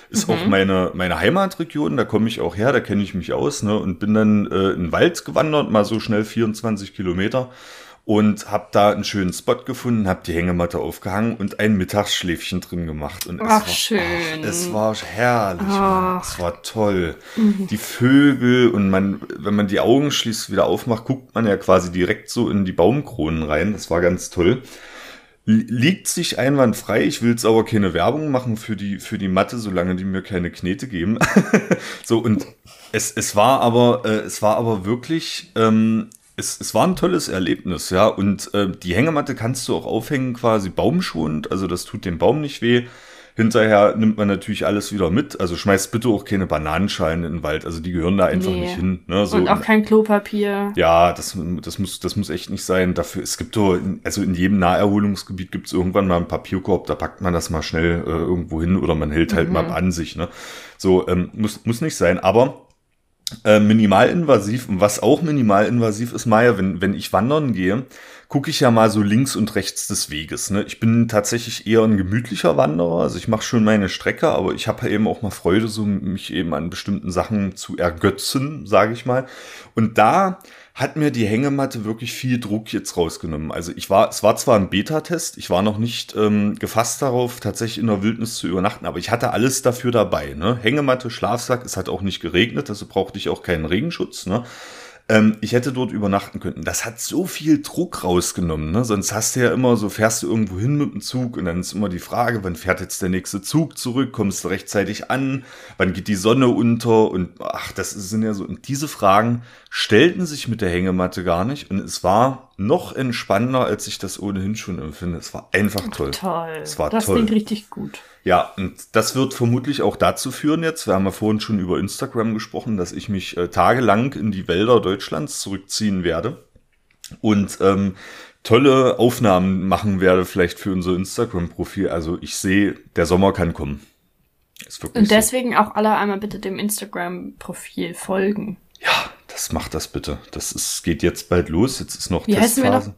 Ist mhm. auch meine, meine Heimatregion, da komme ich auch her, da kenne ich mich aus, ne, und bin dann äh, in den Wald gewandert, mal so schnell 24 Kilometer und habe da einen schönen Spot gefunden, habe die Hängematte aufgehangen und ein Mittagsschläfchen drin gemacht. Und es ach, war, schön. Ach, es war herrlich. Es war toll. Mhm. Die Vögel und man, wenn man die Augen schließt, wieder aufmacht, guckt man ja quasi direkt so in die Baumkronen rein. Das war ganz toll. Liegt sich einwandfrei. Ich will jetzt aber keine Werbung machen für die, für die Matte, solange die mir keine Knete geben. so, und es, es war aber, äh, es war aber wirklich, ähm, es, es war ein tolles Erlebnis, ja. Und äh, die Hängematte kannst du auch aufhängen, quasi baumschonend, also das tut dem Baum nicht weh. Hinterher nimmt man natürlich alles wieder mit. Also schmeißt bitte auch keine Bananenschalen in den Wald. Also die gehören da einfach nee. nicht hin. Ne? So, und auch kein Klopapier. Ja, das, das, muss, das muss echt nicht sein. Dafür, es gibt doch, also in jedem Naherholungsgebiet gibt es irgendwann mal einen Papierkorb, da packt man das mal schnell äh, irgendwo hin oder man hält halt mhm. mal an sich. Ne? So, ähm, muss, muss nicht sein. Aber äh, minimalinvasiv. Und was auch minimalinvasiv ist, Maya, wenn, wenn ich wandern gehe, gucke ich ja mal so links und rechts des Weges. Ne? Ich bin tatsächlich eher ein gemütlicher Wanderer. Also ich mache schon meine Strecke, aber ich habe eben auch mal Freude, so mich eben an bestimmten Sachen zu ergötzen, sage ich mal. Und da hat mir die Hängematte wirklich viel Druck jetzt rausgenommen. Also ich war, es war zwar ein Beta-Test, ich war noch nicht ähm, gefasst darauf, tatsächlich in der Wildnis zu übernachten, aber ich hatte alles dafür dabei. Ne? Hängematte, Schlafsack, es hat auch nicht geregnet, also brauchte ich auch keinen Regenschutz. Ne? Ähm, ich hätte dort übernachten können. Das hat so viel Druck rausgenommen. Ne? Sonst hast du ja immer so, fährst du irgendwo hin mit dem Zug und dann ist immer die Frage, wann fährt jetzt der nächste Zug zurück? Kommst du rechtzeitig an? Wann geht die Sonne unter? Und ach, das sind ja so. Und diese Fragen stellten sich mit der Hängematte gar nicht. Und es war noch entspannender, als ich das ohnehin schon empfinde. Es war einfach toll. Toll. Es war das toll. klingt richtig gut. Ja, und das wird vermutlich auch dazu führen jetzt, wir haben ja vorhin schon über Instagram gesprochen, dass ich mich äh, tagelang in die Wälder Deutschlands zurückziehen werde und ähm, tolle Aufnahmen machen werde, vielleicht für unser Instagram-Profil. Also ich sehe, der Sommer kann kommen. Und deswegen so. auch alle einmal bitte dem Instagram-Profil folgen. Ja, das macht das bitte. Das ist, geht jetzt bald los. Jetzt ist noch Wie Testphase.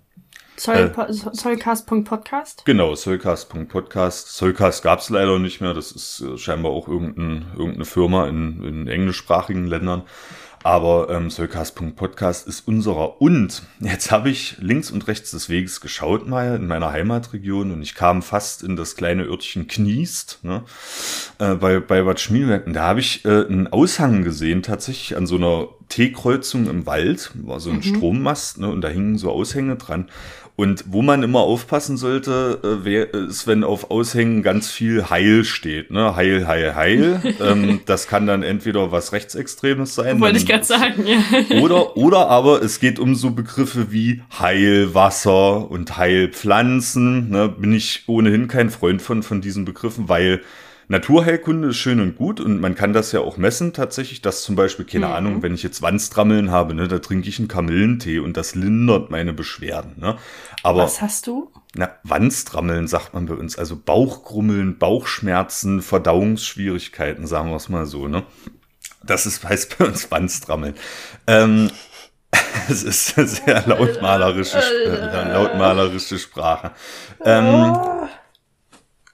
Soulcast.podcast? Äh, genau, Soulcast.podcast. Soulcast gab es leider nicht mehr. Das ist äh, scheinbar auch irgendein, irgendeine Firma in, in englischsprachigen Ländern. Aber ähm, Soulcast.podcast ist unserer. Und jetzt habe ich links und rechts des Weges geschaut mal in meiner Heimatregion und ich kam fast in das kleine Örtchen Kniest, ne, äh, bei, bei Bad Schmiedeberg. Und da habe ich äh, einen Aushang gesehen, tatsächlich an so einer T-Kreuzung im Wald, war so ein mhm. Strommast, ne, und da hingen so Aushänge dran. Und wo man immer aufpassen sollte, äh, wär, ist, wenn auf Aushängen ganz viel Heil steht. Ne? Heil, Heil, Heil. ähm, das kann dann entweder was Rechtsextremes sein. Wollte ich gerade sagen, ja. Oder, oder aber es geht um so Begriffe wie Heilwasser und Heilpflanzen. Ne? Bin ich ohnehin kein Freund von, von diesen Begriffen, weil Naturheilkunde ist schön und gut und man kann das ja auch messen tatsächlich, dass zum Beispiel, keine mhm. Ahnung, wenn ich jetzt Wandstrammeln habe, ne, da trinke ich einen Kamillentee und das lindert meine Beschwerden. Ne? Aber, Was hast du? Na, Wandstrammeln sagt man bei uns, also Bauchgrummeln, Bauchschmerzen, Verdauungsschwierigkeiten, sagen wir es mal so. Ne? Das ist, heißt bei uns Wandstrammeln. Ähm, es ist eine sehr lautmalerische, äh, lautmalerische Sprache. Ähm,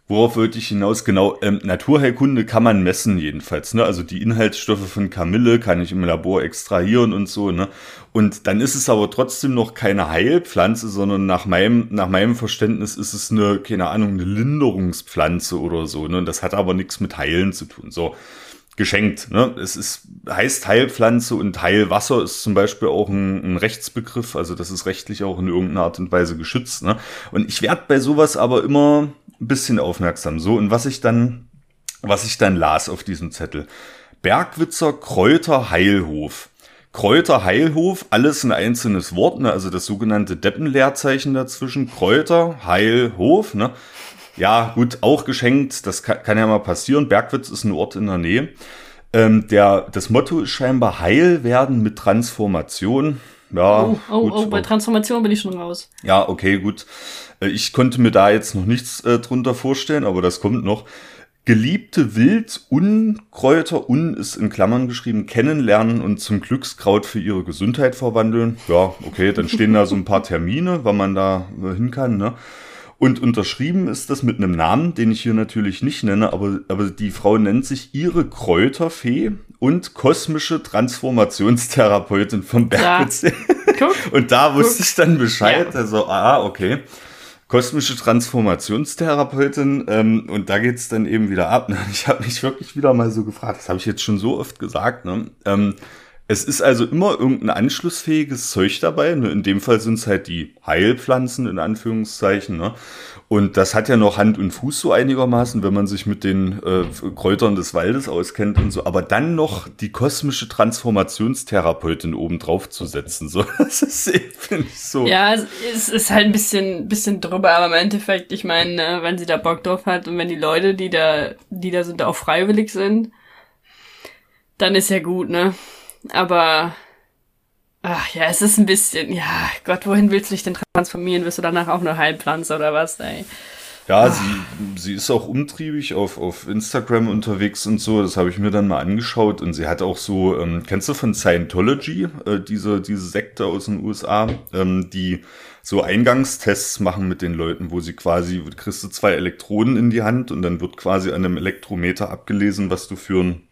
Worauf wollte ich hinaus? Genau, ähm, Naturheilkunde kann man messen jedenfalls. Ne? Also die Inhaltsstoffe von Kamille kann ich im Labor extrahieren und so. Ne? Und dann ist es aber trotzdem noch keine Heilpflanze, sondern nach meinem, nach meinem Verständnis ist es eine, keine Ahnung, eine Linderungspflanze oder so. Ne? Und das hat aber nichts mit Heilen zu tun. So geschenkt. Ne? Es ist, heißt Heilpflanze und Heilwasser ist zum Beispiel auch ein, ein, Rechtsbegriff, also das ist rechtlich auch in irgendeiner Art und Weise geschützt. Ne? Und ich werde bei sowas aber immer ein bisschen aufmerksam. So, und was ich dann, was ich dann las auf diesem Zettel. Bergwitzer Kräuter Heilhof. Kräuter Heilhof, alles ein einzelnes Wort, ne? also das sogenannte Deppenleerzeichen dazwischen. Kräuter Heilhof, ne? Ja, gut, auch geschenkt, das kann, kann ja mal passieren. Bergwitz ist ein Ort in der Nähe. Ähm, der, das Motto ist scheinbar Heil werden mit Transformation. Ja, oh, oh, gut, oh, bei Transformation bin ich schon raus. Ja, okay, gut. Äh, ich konnte mir da jetzt noch nichts äh, drunter vorstellen, aber das kommt noch. Geliebte Wild, Unkräuter, Un ist in Klammern geschrieben, kennenlernen und zum Glückskraut für ihre Gesundheit verwandeln. Ja, okay, dann stehen da so ein paar Termine, wann man da äh, hin kann, ne? Und unterschrieben ist das mit einem Namen, den ich hier natürlich nicht nenne, aber, aber die Frau nennt sich ihre Kräuterfee und kosmische Transformationstherapeutin vom Bergwitz. Ja. und da wusste Guck. ich dann Bescheid. Ja. Also, ah, okay kosmische Transformationstherapeutin ähm, und da geht's dann eben wieder ab. Ne? Ich habe mich wirklich wieder mal so gefragt, das habe ich jetzt schon so oft gesagt. Ne? Ähm, es ist also immer irgendein anschlussfähiges Zeug dabei. Ne? In dem Fall sind es halt die Heilpflanzen in Anführungszeichen. Ne? Und das hat ja noch Hand und Fuß so einigermaßen, wenn man sich mit den äh, Kräutern des Waldes auskennt und so. Aber dann noch die kosmische Transformationstherapeutin oben drauf zu setzen, so, das ist, finde ich so. Ja, es ist halt ein bisschen, bisschen drüber, aber im Endeffekt, ich meine, ne, wenn sie da Bock drauf hat und wenn die Leute, die da, die da sind, auch freiwillig sind, dann ist ja gut, ne? Aber Ach ja, es ist ein bisschen, ja, Gott, wohin willst du dich denn transformieren? Wirst du danach auch eine Heilpflanze oder was, ey? Ja, sie, sie ist auch umtriebig auf, auf Instagram unterwegs und so. Das habe ich mir dann mal angeschaut. Und sie hat auch so, ähm, kennst du von Scientology, äh, diese, diese Sekte aus den USA, ähm, die so Eingangstests machen mit den Leuten, wo sie quasi, kriegst du zwei Elektroden in die Hand und dann wird quasi an einem Elektrometer abgelesen, was du für ein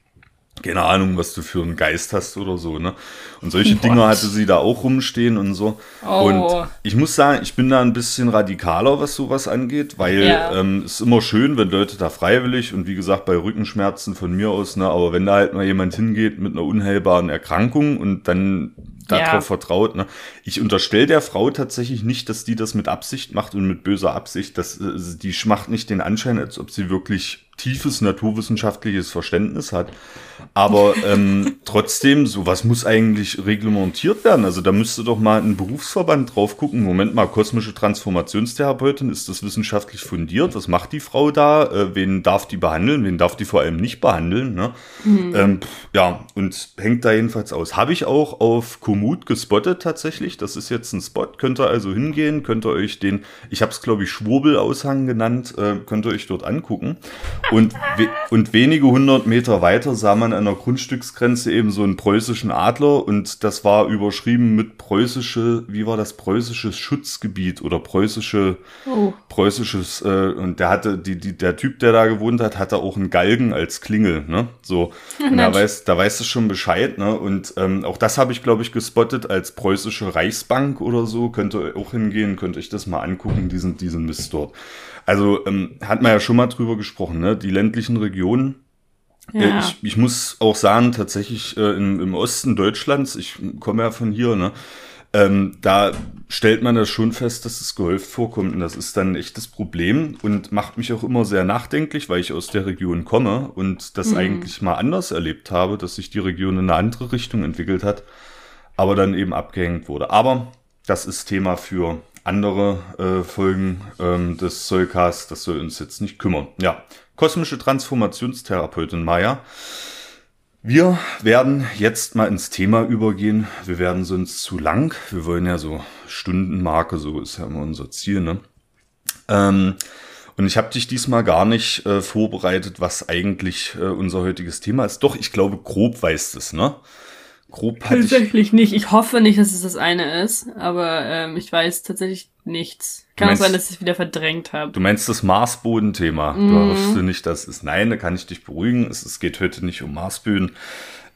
keine Ahnung, was du für einen Geist hast oder so, ne? Und solche What? Dinge hatte sie da auch rumstehen und so. Oh. Und ich muss sagen, ich bin da ein bisschen radikaler, was sowas angeht, weil ja. ähm, es ist immer schön, wenn Leute da freiwillig und wie gesagt, bei Rückenschmerzen von mir aus, ne, aber wenn da halt mal jemand hingeht mit einer unheilbaren Erkrankung und dann darauf ja. vertraut. Ne? Ich unterstelle der Frau tatsächlich nicht, dass die das mit Absicht macht und mit böser Absicht. Das, äh, die macht nicht den Anschein, als ob sie wirklich tiefes naturwissenschaftliches Verständnis hat. Aber ähm, trotzdem, sowas muss eigentlich reglementiert werden. Also da müsste doch mal ein Berufsverband drauf gucken. Moment mal, kosmische Transformationstherapeutin, ist das wissenschaftlich fundiert? Was macht die Frau da? Äh, wen darf die behandeln? Wen darf die vor allem nicht behandeln? Ne? Mhm. Ähm, ja, und hängt da jedenfalls aus. Habe ich auch auf Komoot gespottet tatsächlich. Das ist jetzt ein Spot, könnt ihr also hingehen, könnt ihr euch den, ich habe es glaube ich Schwurbelaushang genannt, äh, könnt ihr euch dort angucken. Und, we und wenige hundert Meter weiter sah man an der Grundstücksgrenze eben so einen preußischen Adler und das war überschrieben mit preußische, wie war das, preußisches Schutzgebiet oder preußische, oh. preußisches, äh, und der hatte, die, die, der Typ, der da gewohnt hat, hatte auch einen Galgen als Klingel, ne? So. Und da weiß, da weißt du schon Bescheid, ne? Und ähm, auch das habe ich, glaube ich, gespottet als preußische Reichsbank oder so. Könnt ihr auch hingehen, könnt euch das mal angucken, diesen, diesen Mist dort. Also ähm, hat man ja schon mal drüber gesprochen, ne? Die ländlichen Regionen. Äh, ja. Ich, ich muss auch sagen, tatsächlich äh, im, im Osten Deutschlands, ich komme ja von hier, ne? Ähm, da stellt man das schon fest, dass es gehäuft vorkommt und das ist dann ein echtes Problem und macht mich auch immer sehr nachdenklich, weil ich aus der Region komme und das mhm. eigentlich mal anders erlebt habe, dass sich die Region in eine andere Richtung entwickelt hat, aber dann eben abgehängt wurde. Aber das ist Thema für andere äh, Folgen ähm, des Soulcasts, das soll uns jetzt nicht kümmern. Ja, kosmische Transformationstherapeutin Maya wir werden jetzt mal ins Thema übergehen. Wir werden sonst zu lang. Wir wollen ja so Stundenmarke, so ist ja immer unser Ziel, ne? Ähm, und ich habe dich diesmal gar nicht äh, vorbereitet, was eigentlich äh, unser heutiges Thema ist. Doch, ich glaube, grob weißt es, ne? Grob hatte Tatsächlich ich nicht. Ich hoffe nicht, dass es das eine ist, aber ähm, ich weiß tatsächlich nichts. Kann meinst, auch sein, dass ich es wieder verdrängt habe. Du meinst das Marsbodenthema. Mm. Du mhm. hoffst du nicht, dass es nein, da kann ich dich beruhigen. Es, es geht heute nicht um Marsböden.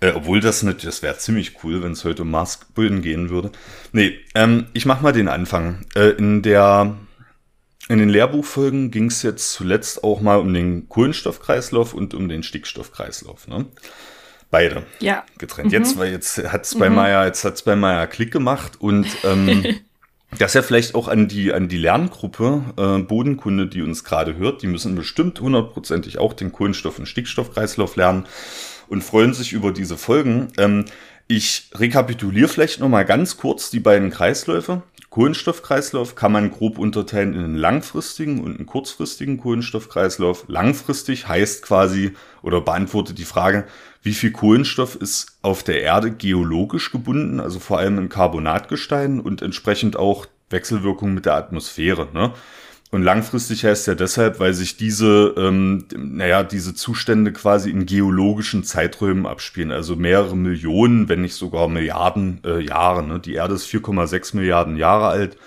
Äh, obwohl das nicht, das wäre ziemlich cool, wenn es heute um Marsböden gehen würde. Nee, ähm, ich mach mal den Anfang. Äh, in der in den Lehrbuchfolgen ging es jetzt zuletzt auch mal um den Kohlenstoffkreislauf und um den Stickstoffkreislauf. Ne? Beide. Ja. Getrennt. Mhm. Jetzt, weil jetzt hat's bei mhm. Maya, jetzt hat's bei Maya Klick gemacht und ähm, das ja vielleicht auch an die, an die Lerngruppe äh, Bodenkunde, die uns gerade hört, die müssen bestimmt hundertprozentig auch den Kohlenstoff- und Stickstoffkreislauf lernen und freuen sich über diese Folgen. Ähm, ich rekapituliere vielleicht nochmal ganz kurz die beiden Kreisläufe. Kohlenstoffkreislauf kann man grob unterteilen in einen langfristigen und einen kurzfristigen Kohlenstoffkreislauf. Langfristig heißt quasi oder beantwortet die Frage, wie viel Kohlenstoff ist auf der Erde geologisch gebunden, also vor allem im Carbonatgestein und entsprechend auch Wechselwirkung mit der Atmosphäre. Ne? Und langfristig heißt ja deshalb, weil sich diese, ähm, naja, diese Zustände quasi in geologischen Zeiträumen abspielen, also mehrere Millionen, wenn nicht sogar Milliarden äh, Jahre. Ne? Die Erde ist 4,6 Milliarden Jahre alt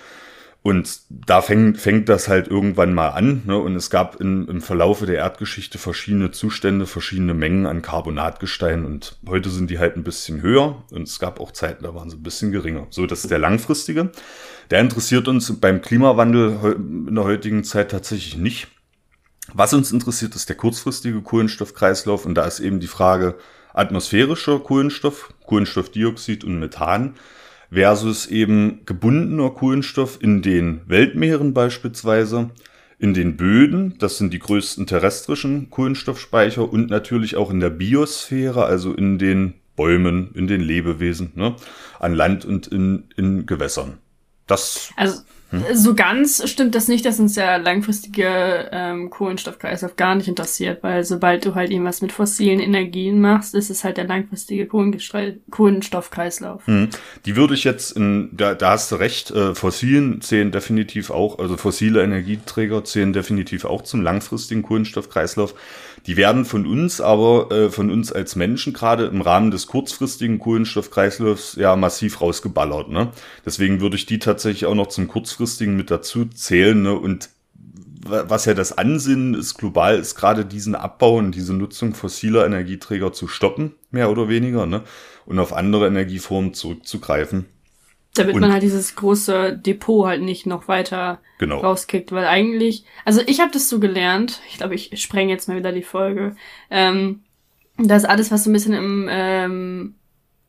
und da fängt, fängt das halt irgendwann mal an. Ne? Und es gab in, im Verlaufe der Erdgeschichte verschiedene Zustände, verschiedene Mengen an Carbonatgestein. Und heute sind die halt ein bisschen höher. Und es gab auch Zeiten, da waren sie ein bisschen geringer. So, das ist der langfristige. Der interessiert uns beim Klimawandel in der heutigen Zeit tatsächlich nicht. Was uns interessiert, ist der kurzfristige Kohlenstoffkreislauf. Und da ist eben die Frage atmosphärischer Kohlenstoff, Kohlenstoffdioxid und Methan versus eben gebundener Kohlenstoff in den Weltmeeren beispielsweise, in den Böden, das sind die größten terrestrischen Kohlenstoffspeicher und natürlich auch in der Biosphäre, also in den Bäumen, in den Lebewesen, ne, an Land und in, in Gewässern. Das also hm? So ganz stimmt das nicht, dass uns der langfristige ähm, Kohlenstoffkreislauf gar nicht interessiert, weil sobald du halt irgendwas mit fossilen Energien machst, ist es halt der langfristige Kohlenstoffkreislauf. Hm. Die würde ich jetzt, in, da, da hast du recht, äh, fossilen zählen definitiv auch, also fossile Energieträger zählen definitiv auch zum langfristigen Kohlenstoffkreislauf. Die werden von uns aber, äh, von uns als Menschen gerade im Rahmen des kurzfristigen Kohlenstoffkreislaufs ja massiv rausgeballert. Ne? Deswegen würde ich die tatsächlich auch noch zum kurzfristigen mit dazu zählen. Ne? Und was ja das Ansinnen ist global, ist gerade diesen Abbau und diese Nutzung fossiler Energieträger zu stoppen, mehr oder weniger, ne? und auf andere Energieformen zurückzugreifen. Damit und man halt dieses große Depot halt nicht noch weiter genau. rauskickt, weil eigentlich, also ich habe das so gelernt, ich glaube, ich spreng jetzt mal wieder die Folge, ähm, dass alles, was so ein bisschen im, ähm,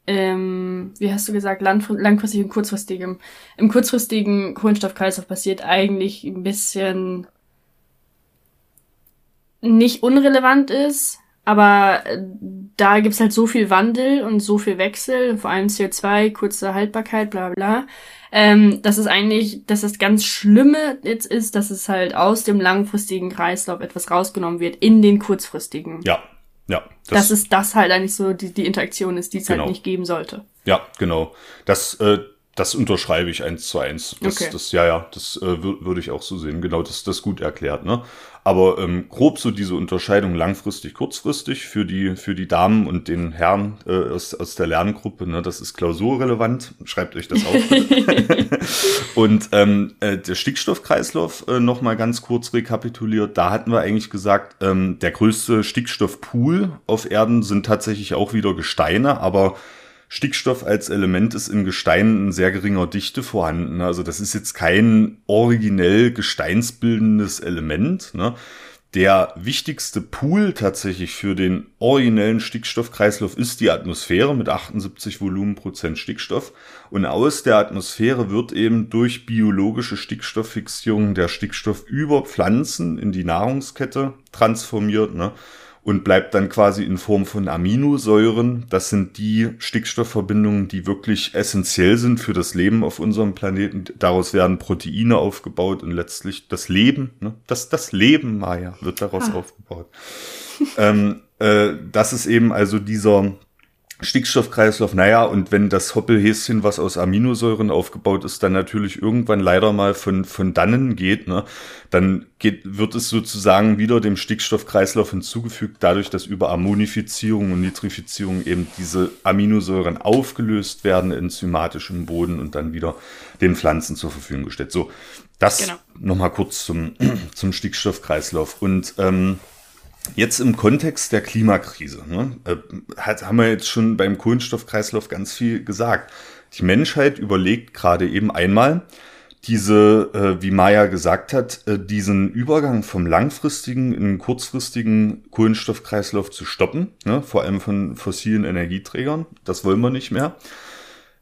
ähm, wie hast du gesagt, langfristig und kurzfristig, im, im kurzfristigen Kohlenstoffkreislauf passiert, eigentlich ein bisschen nicht unrelevant ist, aber da gibt's halt so viel Wandel und so viel Wechsel, vor allem CO2, kurze Haltbarkeit, bla bla. Ähm, dass es eigentlich, dass das ganz Schlimme jetzt ist, dass es halt aus dem langfristigen Kreislauf etwas rausgenommen wird in den kurzfristigen. Ja, ja. Das dass es das halt eigentlich so die, die Interaktion ist, die es halt genau. halt nicht geben sollte. Ja, genau. Das, äh, das unterschreibe ich eins zu eins. Das, Okay. das, ja, ja, das äh, wür- würde ich auch so sehen. Genau, das das gut erklärt, ne? Aber ähm, grob so diese Unterscheidung langfristig, kurzfristig für die, für die Damen und den Herren äh, aus, aus der Lerngruppe, ne, das ist klausurrelevant. Schreibt euch das auf. und ähm, äh, der Stickstoffkreislauf, äh, nochmal ganz kurz rekapituliert, da hatten wir eigentlich gesagt, ähm, der größte Stickstoffpool auf Erden sind tatsächlich auch wieder Gesteine, aber Stickstoff als Element ist in Gesteinen in sehr geringer Dichte vorhanden. Also das ist jetzt kein originell gesteinsbildendes Element. Ne? Der wichtigste Pool tatsächlich für den originellen Stickstoffkreislauf ist die Atmosphäre mit 78 Volumenprozent Stickstoff. Und aus der Atmosphäre wird eben durch biologische Stickstofffixierung der Stickstoff über Pflanzen in die Nahrungskette transformiert. Ne? Und bleibt dann quasi in Form von Aminosäuren. Das sind die Stickstoffverbindungen, die wirklich essentiell sind für das Leben auf unserem Planeten. Daraus werden Proteine aufgebaut und letztlich das Leben, ne? das, das Leben, Maya, wird daraus aufgebaut. ähm, äh, das ist eben also dieser Stickstoffkreislauf, naja, und wenn das Hoppelhäschen, was aus Aminosäuren aufgebaut ist, dann natürlich irgendwann leider mal von, von dannen geht, ne, dann geht, wird es sozusagen wieder dem Stickstoffkreislauf hinzugefügt, dadurch, dass über Ammonifizierung und Nitrifizierung eben diese Aminosäuren aufgelöst werden, enzymatisch im Boden und dann wieder den Pflanzen zur Verfügung gestellt. So, das Genau. nochmal kurz zum, zum Stickstoffkreislauf. Und ähm, Jetzt im Kontext der Klimakrise ne, äh, hat, haben wir jetzt schon beim Kohlenstoffkreislauf ganz viel gesagt. Die Menschheit überlegt gerade eben einmal, diese, äh, wie Maya gesagt hat, äh, diesen Übergang vom langfristigen in kurzfristigen Kohlenstoffkreislauf zu stoppen, ne, vor allem von fossilen Energieträgern. Das wollen wir nicht mehr.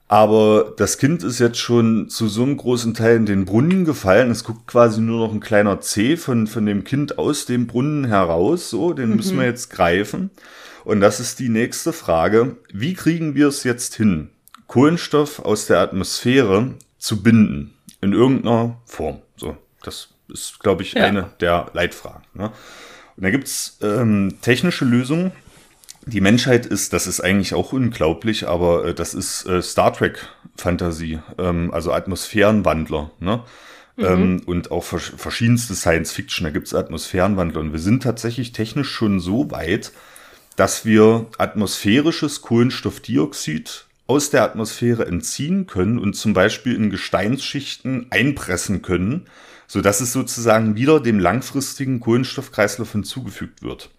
Aber das Kind ist jetzt schon zu so einem großen Teil in den Brunnen gefallen. Es guckt quasi nur noch ein kleiner Zeh von, von dem Kind aus dem Brunnen heraus. So, den müssen wir jetzt greifen. Und das ist die nächste Frage. Wie kriegen wir es jetzt hin, Kohlenstoff aus der Atmosphäre zu binden? In irgendeiner Form. So, das ist, glaube ich, Ja. eine der Leitfragen. Ne? Und da gibt's ähm, technische Lösungen. Die Menschheit ist, das ist eigentlich auch unglaublich, aber äh, das ist äh, Star Trek Fantasie, ähm, also Atmosphärenwandler, ne? Ähm, und auch vers verschiedenste Science Fiction, da gibt's Atmosphärenwandler. Und wir sind tatsächlich technisch schon so weit, dass wir atmosphärisches Kohlenstoffdioxid aus der Atmosphäre entziehen können und zum Beispiel in Gesteinsschichten einpressen können, sodass es sozusagen wieder dem langfristigen Kohlenstoffkreislauf hinzugefügt wird.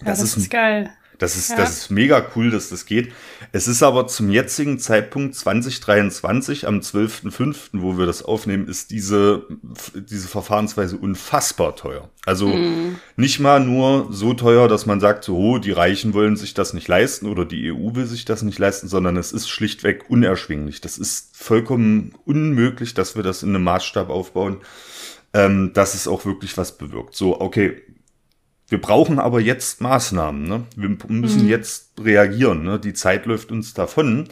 Ja, das, ist ist, geil. Das ist, Ja. das ist mega cool, dass das geht. Es ist aber zum jetzigen Zeitpunkt 2023, am 12.05., wo wir das aufnehmen, ist diese, diese Verfahrensweise unfassbar teuer. Also nicht mal nur so teuer, dass man sagt, so, oh, die Reichen wollen sich das nicht leisten oder die EU will sich das nicht leisten, sondern es ist schlichtweg unerschwinglich. Das ist vollkommen unmöglich, dass wir das in einem Maßstab aufbauen, ähm, dass es auch wirklich was bewirkt. So, okay, wir brauchen aber jetzt Maßnahmen. Ne? Wir müssen jetzt reagieren. Ne? Die Zeit läuft uns davon.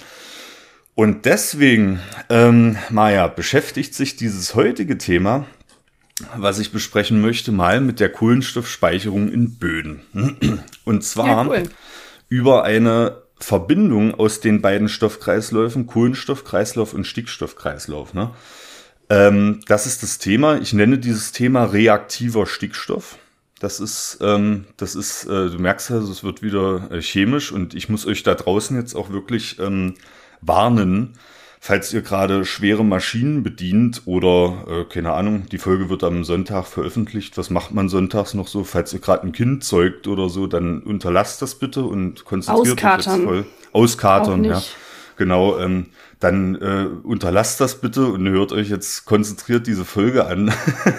Und deswegen, ähm, Maja, beschäftigt sich dieses heutige Thema, was ich besprechen möchte, mal mit der Kohlenstoffspeicherung in Böden. Und zwar Ja, cool. über eine Verbindung aus den beiden Stoffkreisläufen, Kohlenstoffkreislauf und Stickstoffkreislauf. Ne? Ähm, das ist das Thema. Ich nenne dieses Thema reaktiver Stickstoff. Das ist, ähm, das ist, äh, du merkst ja, es wird wieder äh, chemisch und ich muss euch da draußen jetzt auch wirklich ähm, warnen, falls ihr gerade schwere Maschinen bedient oder, äh, keine Ahnung, die Folge wird am Sonntag veröffentlicht. Was macht man sonntags noch so? Falls ihr gerade ein Kind zeugt oder so, dann unterlasst das bitte und konzentriert euch jetzt voll. Auskatern, Auch ja. Genau, ähm, dann äh, unterlasst das bitte und hört euch jetzt konzentriert diese Folge an.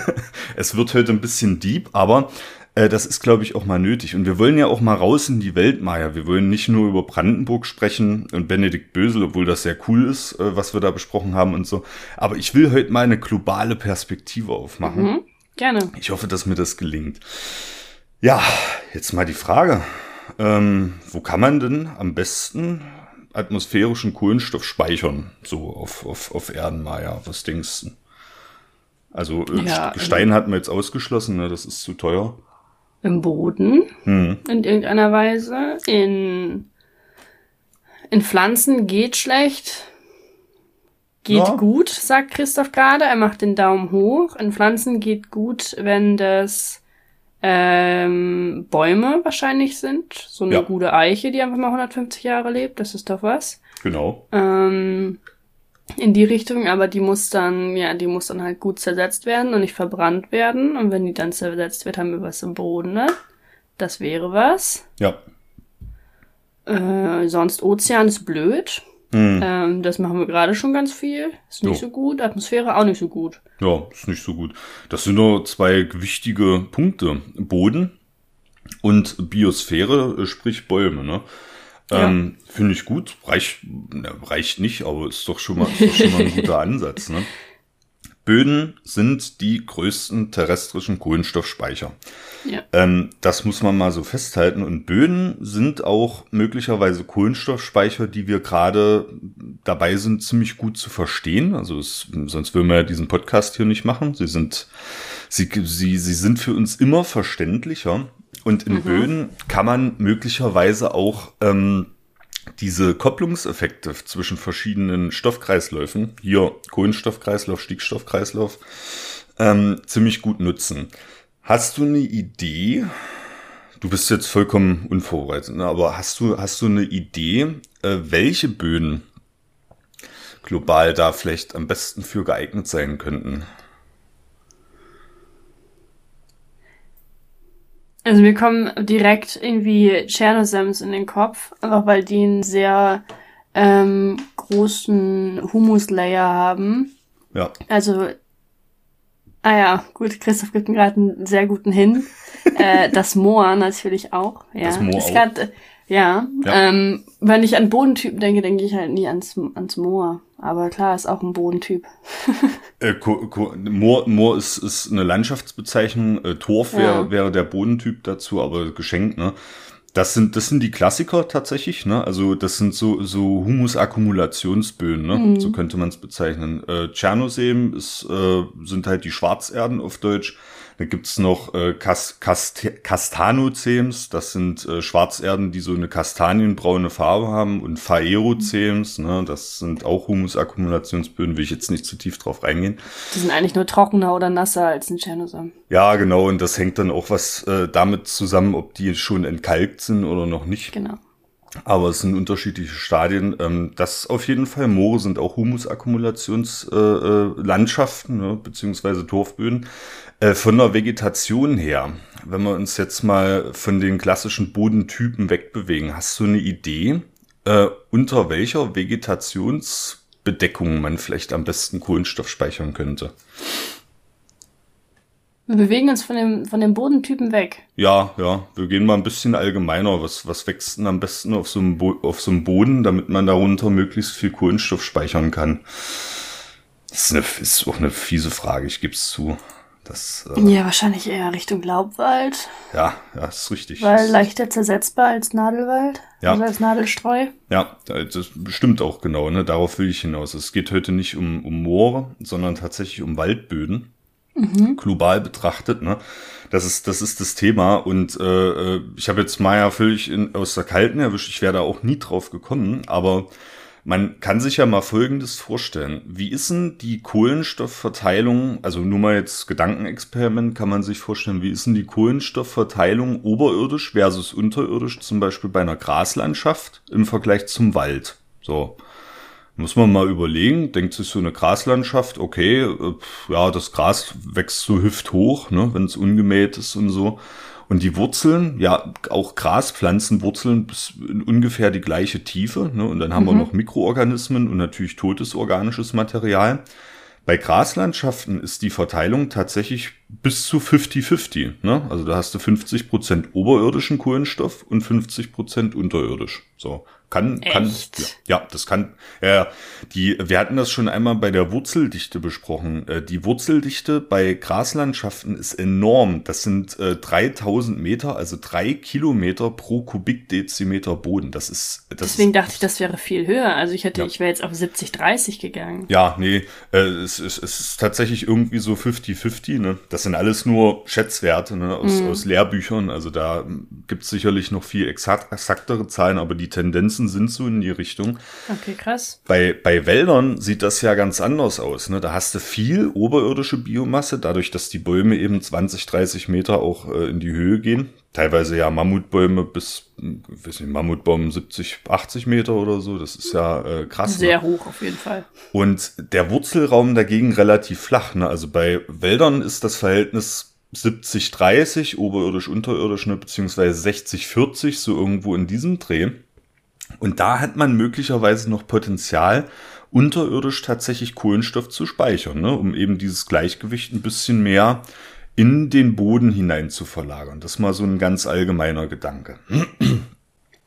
es wird heute ein bisschen deep, aber äh, das ist, glaube ich, auch mal nötig. Und wir wollen ja auch mal raus in die Welt, Maja. Wir wollen nicht nur über Brandenburg sprechen und Benedikt Bösel, obwohl das sehr cool ist, äh, was wir da besprochen haben und so. Aber ich will heute mal eine globale Perspektive aufmachen. Mhm. Gerne. Ich hoffe, dass mir das gelingt. Ja, jetzt mal die Frage. Ähm, wo kann man denn am besten atmosphärischen Kohlenstoff speichern? So auf, auf, auf Erden. Was denkst du? Also äh, Ja, Gestein hatten wir jetzt ausgeschlossen, ne? das ist zu teuer. Im Boden. Hm. In irgendeiner Weise. In, in Pflanzen geht schlecht. geht Ja. gut, sagt Christoph gerade. Er macht den Daumen hoch. In Pflanzen geht gut, wenn das ähm, Bäume wahrscheinlich sind. So eine Ja. gute Eiche, die einfach mal 150 Jahre lebt. Das ist doch was. Genau. Ähm, in die Richtung, aber die muss dann, ja, die muss dann halt gut zersetzt werden und nicht verbrannt werden. Und wenn die dann zersetzt wird, haben wir was im Boden, ne? Das wäre was. Ja. Äh, sonst Ozean ist blöd. Hm. Ähm, das machen wir gerade schon ganz viel. Ist nicht Jo. so gut. Atmosphäre auch nicht so gut. Ja, ist nicht so gut. Das sind nur zwei wichtige Punkte. Boden und Biosphäre, äh, sprich Bäume, ne? Ähm, Finde ich gut. Reicht, reicht nicht, aber ist doch schon mal, ist doch schon mal ein guter Ansatz, ne? Böden sind die größten terrestrischen Kohlenstoffspeicher. Ja. Ähm, das muss man mal so festhalten. Und Böden sind auch möglicherweise Kohlenstoffspeicher, die wir gerade dabei sind, ziemlich gut zu verstehen. Also es, sonst würden wir ja diesen Podcast hier nicht machen. Sie sind, sie, sie, sie sind für uns immer verständlicher. Und in Böden kann man möglicherweise auch ähm, diese Kopplungseffekte zwischen verschiedenen Stoffkreisläufen, hier Kohlenstoffkreislauf, Stickstoffkreislauf, ähm, ziemlich gut nutzen. Hast du eine Idee? Du bist jetzt vollkommen unvorbereitet, ne? aber hast du, hast du eine Idee, äh, welche Böden global da vielleicht am besten für geeignet sein könnten? Also mir kommen direkt irgendwie Chernosems in den Kopf, einfach weil die einen sehr ähm, großen Humuslayer haben. Ja, Also, ah ja, gut, Christoph gibt mir gerade einen sehr guten Hin. äh, das Moor natürlich auch. Ja, Das Moor Ist auch. grad, ja, Ja. Ähm, wenn ich an Bodentypen denke, denke ich halt nie ans, ans Moor. Aber klar, ist auch ein Bodentyp. Äh, Moor, Moor ist, ist eine Landschaftsbezeichnung. Äh, Torf wäre Ja. wäre der Bodentyp dazu, aber geschenkt, ne? Das sind, das sind die Klassiker tatsächlich, ne? Also das sind so, so Humusakkumulationsböden, ne? So könnte man es bezeichnen. Äh, Tschernosem ist, äh, sind halt die Schwarzerden auf Deutsch. Da gibt's noch äh, Kas Kast Castanozems, das sind äh, Schwarzerden, die so eine kastanienbraune Farbe haben. Und Phaerozems, ne? Das sind auch Humusakkumulationsböden, will ich jetzt nicht zu tief drauf reingehen. Die sind eigentlich nur trockener oder nasser als ein Chernosem. Ja, genau, und das hängt dann auch was äh, damit zusammen, ob die schon entkalkt sind oder noch nicht. Genau. Aber es sind unterschiedliche Stadien. Ähm, das auf jeden Fall. Moore sind auch Humusakkumulationslandschaften, äh, Landschaften, ne, beziehungsweise Torfböden. Äh, von der Vegetation her, wenn wir uns jetzt mal von den klassischen Bodentypen wegbewegen, hast du eine Idee, äh, unter welcher Vegetationsbedeckung man vielleicht am besten Kohlenstoff speichern könnte? Wir bewegen uns von dem, von dem Bodentypen weg. Ja, ja, wir gehen mal ein bisschen allgemeiner. Was, was wächst denn am besten auf so, einem Bo auf so einem Boden, damit man darunter möglichst viel Kohlenstoff speichern kann? Das ist, eine, ist auch eine fiese Frage, ich gebe es zu. Das, äh, Ja, wahrscheinlich eher Richtung Laubwald, ja, ja, ist richtig. weil Das- leichter zersetzbar als Nadelwald. Ja. Also als Nadelstreu. Ja, das bestimmt auch genau, ne? Darauf will ich hinaus. Es geht heute nicht um, um Moore, sondern tatsächlich um Waldböden. Global betrachtet, ne? Das ist, das ist das Thema. Und äh, äh, ich habe jetzt Maya völlig in, aus der Kalten erwischt. Ich wäre da auch nie drauf gekommen, aber man kann sich ja mal Folgendes vorstellen. Wie ist denn die Kohlenstoffverteilung, also nur mal jetzt Gedankenexperiment, kann man sich vorstellen, wie ist denn die Kohlenstoffverteilung oberirdisch versus unterirdisch, zum Beispiel bei einer Graslandschaft im Vergleich zum Wald? So. Muss man mal überlegen, denkt sich so eine Graslandschaft, okay, äh, ja, das Gras wächst so hüfthoch, ne, wenn es ungemäht ist und so. Und die Wurzeln, ja, auch Graspflanzen wurzeln bis in ungefähr die gleiche Tiefe. Ne? Und dann haben wir noch Mikroorganismen und natürlich totes organisches Material. Bei Graslandschaften ist die Verteilung tatsächlich bis zu 50-50. Ne? Also da hast du 50% oberirdischen Kohlenstoff und 50% unterirdisch. So. Kann, kann, Echt? ja, ja, das kann, ja, die, wir hatten das schon einmal bei der Wurzeldichte besprochen. Äh, Die Wurzeldichte bei Graslandschaften ist enorm. Das sind äh, 3000 Meter, also drei Kilometer pro Kubikdezimeter Boden. Das ist, das Deswegen ist, dachte ich, das wäre viel höher. Also ich hätte, Ja. ich wäre jetzt auf 70, 30 gegangen. ja, nee, äh, es, ist, es ist tatsächlich irgendwie so 50-50, ne? Das sind alles nur Schätzwerte, ne, aus, aus Lehrbüchern. Also da gibt es sicherlich noch viel exakt, exaktere Zahlen, aber die Tendenz Tendenzen sind so in die Richtung. Okay, krass. Bei, bei Wäldern sieht das ja ganz anders aus. Ne? Da hast du viel oberirdische Biomasse, dadurch, dass die Bäume eben 20, 30 Meter auch äh, in die Höhe gehen. Teilweise ja Mammutbäume bis, ich weiß nicht, Mammutbaum 70, 80 Meter oder so. Das ist ja äh, krass. Sehr ne? hoch auf jeden Fall. Und der Wurzelraum dagegen relativ flach. Ne? Also bei Wäldern ist das Verhältnis 70, 30, oberirdisch, unterirdisch, ne, beziehungsweise 60, 40, so irgendwo in diesem Dreh. Und da hat man möglicherweise noch Potenzial, unterirdisch tatsächlich Kohlenstoff zu speichern, ne, um eben dieses Gleichgewicht ein bisschen mehr in den Boden hinein zu verlagern. Das ist mal so ein ganz allgemeiner Gedanke.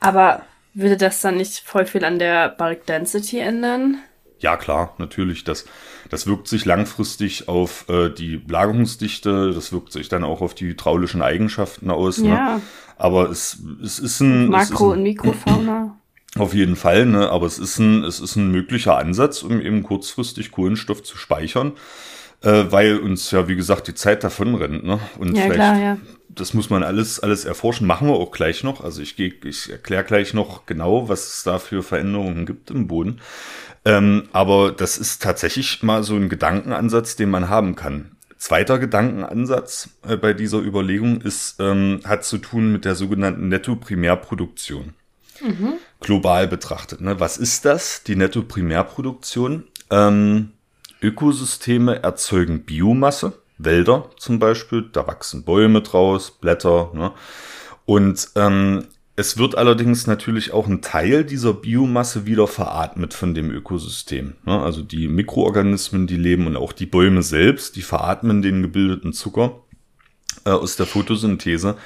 Aber würde das dann nicht voll viel an der Bulk Density ändern? Ja, klar, natürlich. Das, das wirkt sich langfristig auf äh, die Lagerungsdichte, das wirkt sich dann auch auf die hydraulischen Eigenschaften aus. Ne? Ja. Aber es, es ist ein. es ist Makro- ein, und Mikrofauna. Auf jeden Fall, ne? aber es ist, ein, es ist ein möglicher Ansatz, um eben kurzfristig Kohlenstoff zu speichern, äh, weil uns ja, wie gesagt, die Zeit davon rennt. Ne? Und Ja, vielleicht, klar, ja. das muss man alles, alles erforschen, machen wir auch gleich noch. Also ich, geh- ich erkläre gleich noch genau, was es da für Veränderungen gibt im Boden. Ähm, aber das ist tatsächlich mal so ein Gedankenansatz, den man haben kann. Zweiter Gedankenansatz äh, bei dieser Überlegung ist, ähm, hat zu tun mit der sogenannten Netto-Primärproduktion global betrachtet. Ne? Was ist das? Die Netto-Primärproduktion. Ähm, Ökosysteme erzeugen Biomasse, Wälder zum Beispiel, da wachsen Bäume draus, Blätter. Ne? Und ähm, es wird allerdings natürlich auch ein Teil dieser Biomasse wieder veratmet von dem Ökosystem. Ne? Also die Mikroorganismen, die leben und auch die Bäume selbst, die veratmen den gebildeten Zucker äh, aus der Photosynthese.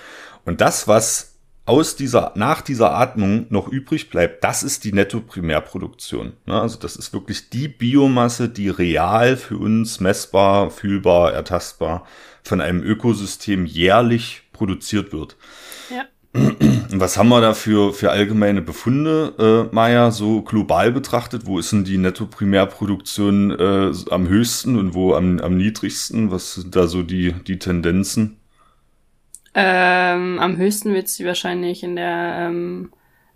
Und das, was aus dieser, nach dieser Atmung noch übrig bleibt, das ist die Netto-Primärproduktion. Ne? Also das ist wirklich die Biomasse, die real für uns messbar, fühlbar, ertastbar von einem Ökosystem jährlich produziert wird. Ja. Was haben wir da für, für allgemeine Befunde, äh, Maja, so global betrachtet? Wo ist denn die Netto-Primärproduktion äh, am höchsten und wo am, am niedrigsten? Was sind da so die, die Tendenzen? Ähm, am höchsten wird sie wahrscheinlich in der ähm,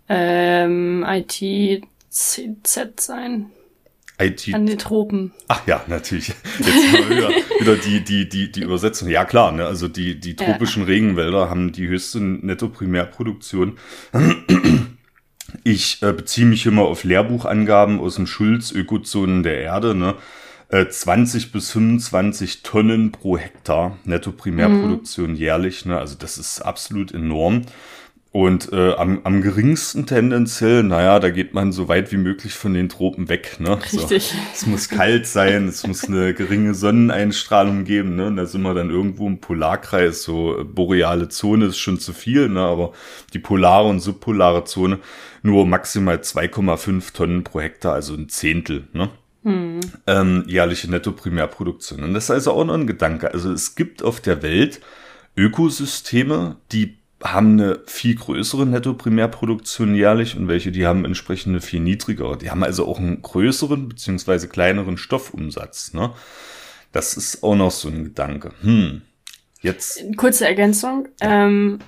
ähm, IT-CZ sein. IT. An den Tropen. Ach ja, natürlich. Jetzt mal wieder, wieder die, die, die, die Übersetzung. Ja klar, ne? also die, die Ja. tropischen Regenwälder haben die höchste Netto-Primärproduktion. Ich äh, beziehe mich immer auf Lehrbuchangaben aus dem Schulz Ökozonen der Erde. Ne? Äh, 20 bis 25 Tonnen pro Hektar Netto-Primärproduktion jährlich. Ne? Also das ist absolut enorm. Und äh, am, am geringsten tendenziell, naja, da geht man so weit wie möglich von den Tropen weg. Ne? Richtig. So. Es muss kalt sein, es muss eine geringe Sonneneinstrahlung geben. Ne? Und da sind wir dann irgendwo im Polarkreis. So äh, boreale Zone ist schon zu viel, ne? aber die polare und subpolare Zone nur maximal 2,5 Tonnen pro Hektar, also ein Zehntel. Ne? Ähm, jährliche Nettoprimärproduktion. Und das ist also auch noch ein Gedanke. Also es gibt auf der Welt Ökosysteme, die haben eine viel größere Nettoprimärproduktion jährlich und welche, die haben entsprechend eine viel niedrigere. Die haben also auch einen größeren beziehungsweise kleineren Stoffumsatz. Ne? Das ist auch noch so ein Gedanke. Hm. Jetzt, Kurze Ergänzung. Ähm, äh,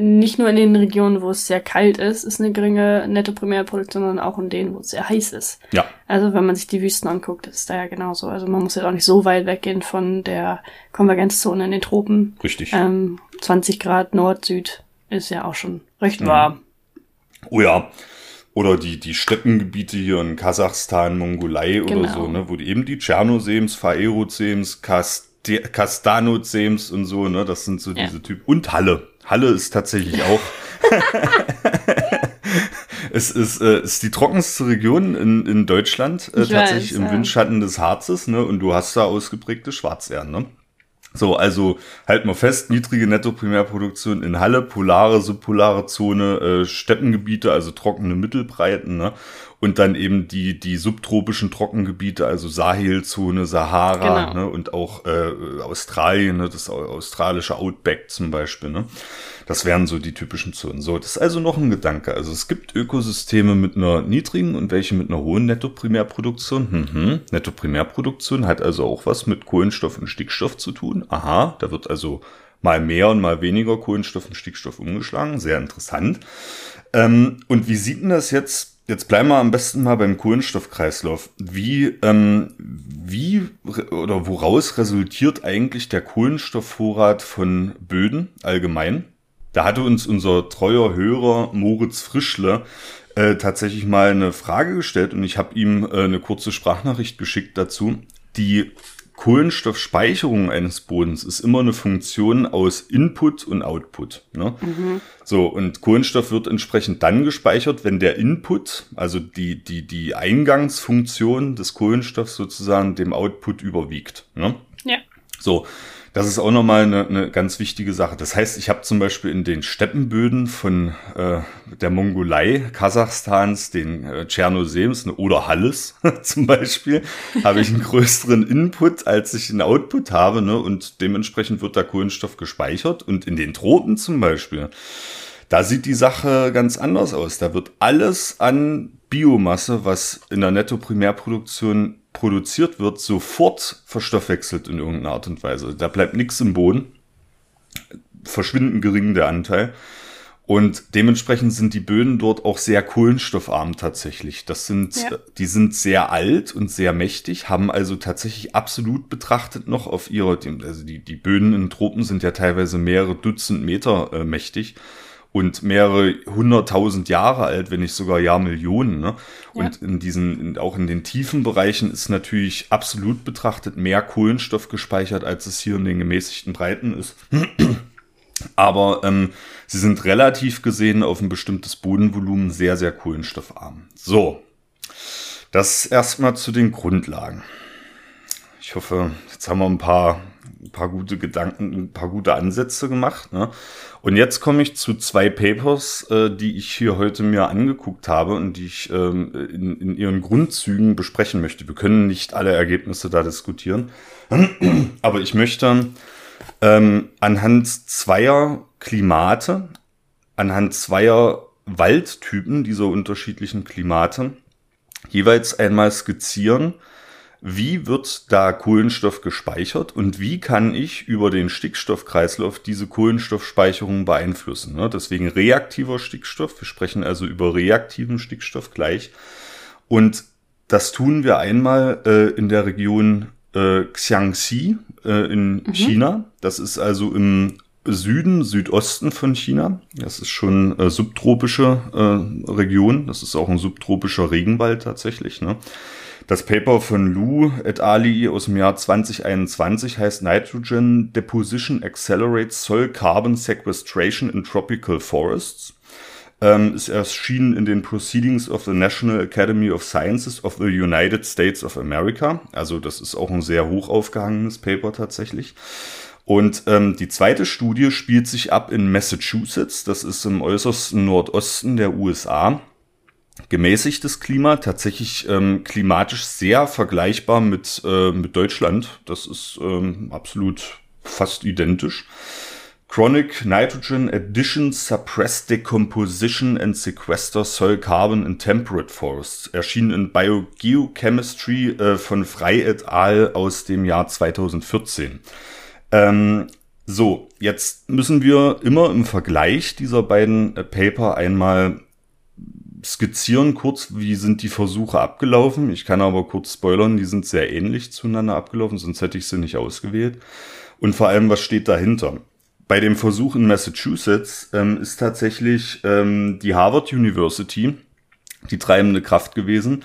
nicht nur in den Regionen, wo es sehr kalt ist, ist eine geringe Netto-Primärproduktion, sondern auch in denen, wo es sehr heiß ist. ja, Also wenn man sich die Wüsten anguckt, ist da ja genauso. Also man muss ja auch nicht so weit weggehen von der Konvergenzzone in den Tropen. richtig. Ähm, 20 Grad Nord-Süd ist ja auch schon recht Mhm. warm. Oh ja. Oder die, die Steppengebiete hier in Kasachstan, Mongolei oder Genau. so, ne, wo die eben die Tschernosems, Phaerozems, Kaste- Kastanozems und so, ne, das sind so Ja. diese Typen. Und Halle. Halle ist tatsächlich auch. es ist, äh, ist die trockenste Region in, in Deutschland, äh, Ich tatsächlich weiß, im ja. Windschatten des Harzes, ne, und du hast da ausgeprägte Schwarzerden, ne. So, also halt mal fest, niedrige Nettoprimärproduktion in Halle, polare, subpolare Zone, äh, Steppengebiete, also trockene Mittelbreiten, ne? Und dann eben die, die subtropischen Trockengebiete, also Sahelzone, Sahara, Genau. ne? Und auch äh, Australien, ne? das au- australische Outback zum Beispiel, ne? Das wären so die typischen Zonen. So, das ist also noch ein Gedanke. Also es gibt Ökosysteme mit einer niedrigen und welche mit einer hohen Nettoprimärproduktion. Mhm. Nettoprimärproduktion hat also auch was mit Kohlenstoff und Stickstoff zu tun. Aha, da wird also mal mehr und mal weniger Kohlenstoff und Stickstoff umgeschlagen. Sehr interessant. Ähm, und wie sieht denn das jetzt? Jetzt bleiben wir am besten mal beim Kohlenstoffkreislauf. Wie, ähm, wie oder woraus resultiert eigentlich der Kohlenstoffvorrat von Böden allgemein? Da hatte uns unser treuer Hörer Moritz Frischle äh, tatsächlich mal eine Frage gestellt und ich habe ihm äh, eine kurze Sprachnachricht geschickt dazu. Die Kohlenstoffspeicherung eines Bodens ist immer eine Funktion aus Input und Output. Ne? Mhm. So, und Kohlenstoff wird entsprechend dann gespeichert, wenn der Input, also die, die, die Eingangsfunktion des Kohlenstoffs sozusagen dem Output überwiegt. Ne? Ja. So, das ist auch nochmal eine, eine ganz wichtige Sache. Das heißt, ich habe zum Beispiel in den Steppenböden von äh, der Mongolei, Kasachstans, den äh, Tschernosems oder Halles zum Beispiel, habe ich einen größeren Input, als ich einen Output habe. Ne? Und dementsprechend wird da Kohlenstoff gespeichert. Und in den Tropen zum Beispiel, da sieht die Sache ganz anders aus. Da wird alles an Biomasse, was in der Netto-Primärproduktion produziert wird, sofort verstoffwechselt in irgendeiner Art und Weise. Da bleibt nichts im Boden, verschwindend gering der Anteil. Und dementsprechend sind die Böden dort auch sehr kohlenstoffarm tatsächlich. Das sind, ja. die sind sehr alt und sehr mächtig, haben also tatsächlich absolut betrachtet noch auf ihrer, also die, die Böden in Tropen sind ja teilweise mehrere Dutzend Meter äh, mächtig und mehrere hunderttausend Jahre alt, wenn nicht sogar Jahrmillionen. Ne? Und ja. in diesen, in, auch in den tiefen Bereichen ist natürlich absolut betrachtet mehr Kohlenstoff gespeichert, als es hier in den gemäßigten Breiten ist. Aber ähm, sie sind relativ gesehen auf ein bestimmtes Bodenvolumen sehr, sehr kohlenstoffarm. So, das erstmal zu den Grundlagen. Ich hoffe, jetzt haben wir ein paar, ein paar gute Gedanken, ein paar gute Ansätze gemacht. Ne? Und jetzt komme ich zu zwei Papers, äh, die ich hier heute mir angeguckt habe und die ich ähm, in, in ihren Grundzügen besprechen möchte. Wir können nicht alle Ergebnisse da diskutieren, aber ich möchte ähm, anhand zweier Klimate, anhand zweier Waldtypen dieser unterschiedlichen Klimate jeweils einmal skizzieren, wie wird da Kohlenstoff gespeichert und wie kann ich über den Stickstoffkreislauf diese Kohlenstoffspeicherung beeinflussen. Ne? Deswegen reaktiver Stickstoff. Wir sprechen also über reaktiven Stickstoff gleich. Und das tun wir einmal äh, in der Region äh, Xiangxi äh, in mhm. China. Das ist also im Süden, Südosten von China. Das ist schon äh, subtropische äh, Region. Das ist auch ein subtropischer Regenwald tatsächlich. Ne? Das Paper von Lu et al. aus dem Jahr 2021 heißt Nitrogen Deposition Accelerates Soil Carbon Sequestration in Tropical Forests. Ähm, ist erschienen in den Proceedings of the National Academy of Sciences of the United States of America. Also das ist auch ein sehr hoch aufgehangenes Paper tatsächlich. Und ähm, die zweite Studie spielt sich ab in Massachusetts. Das ist im äußersten Nordosten der USA gemäßigtes Klima, tatsächlich ähm, klimatisch sehr vergleichbar mit, äh, mit Deutschland. Das ist ähm, absolut fast identisch. Chronic Nitrogen Addition Suppress Decomposition and Sequester Soil Carbon in Temperate Forests erschien in Biogeochemistry äh, von Frey et al. aus dem Jahr 2014. Ähm, so, jetzt müssen wir immer im Vergleich dieser beiden äh, Paper einmal skizzieren kurz, wie sind die Versuche abgelaufen. Ich kann aber kurz spoilern, die sind sehr ähnlich zueinander abgelaufen, sonst hätte ich sie nicht ausgewählt. Und vor allem, was steht dahinter? Bei dem Versuch in Massachusetts ähm, ist tatsächlich ähm, die Harvard University die treibende Kraft gewesen.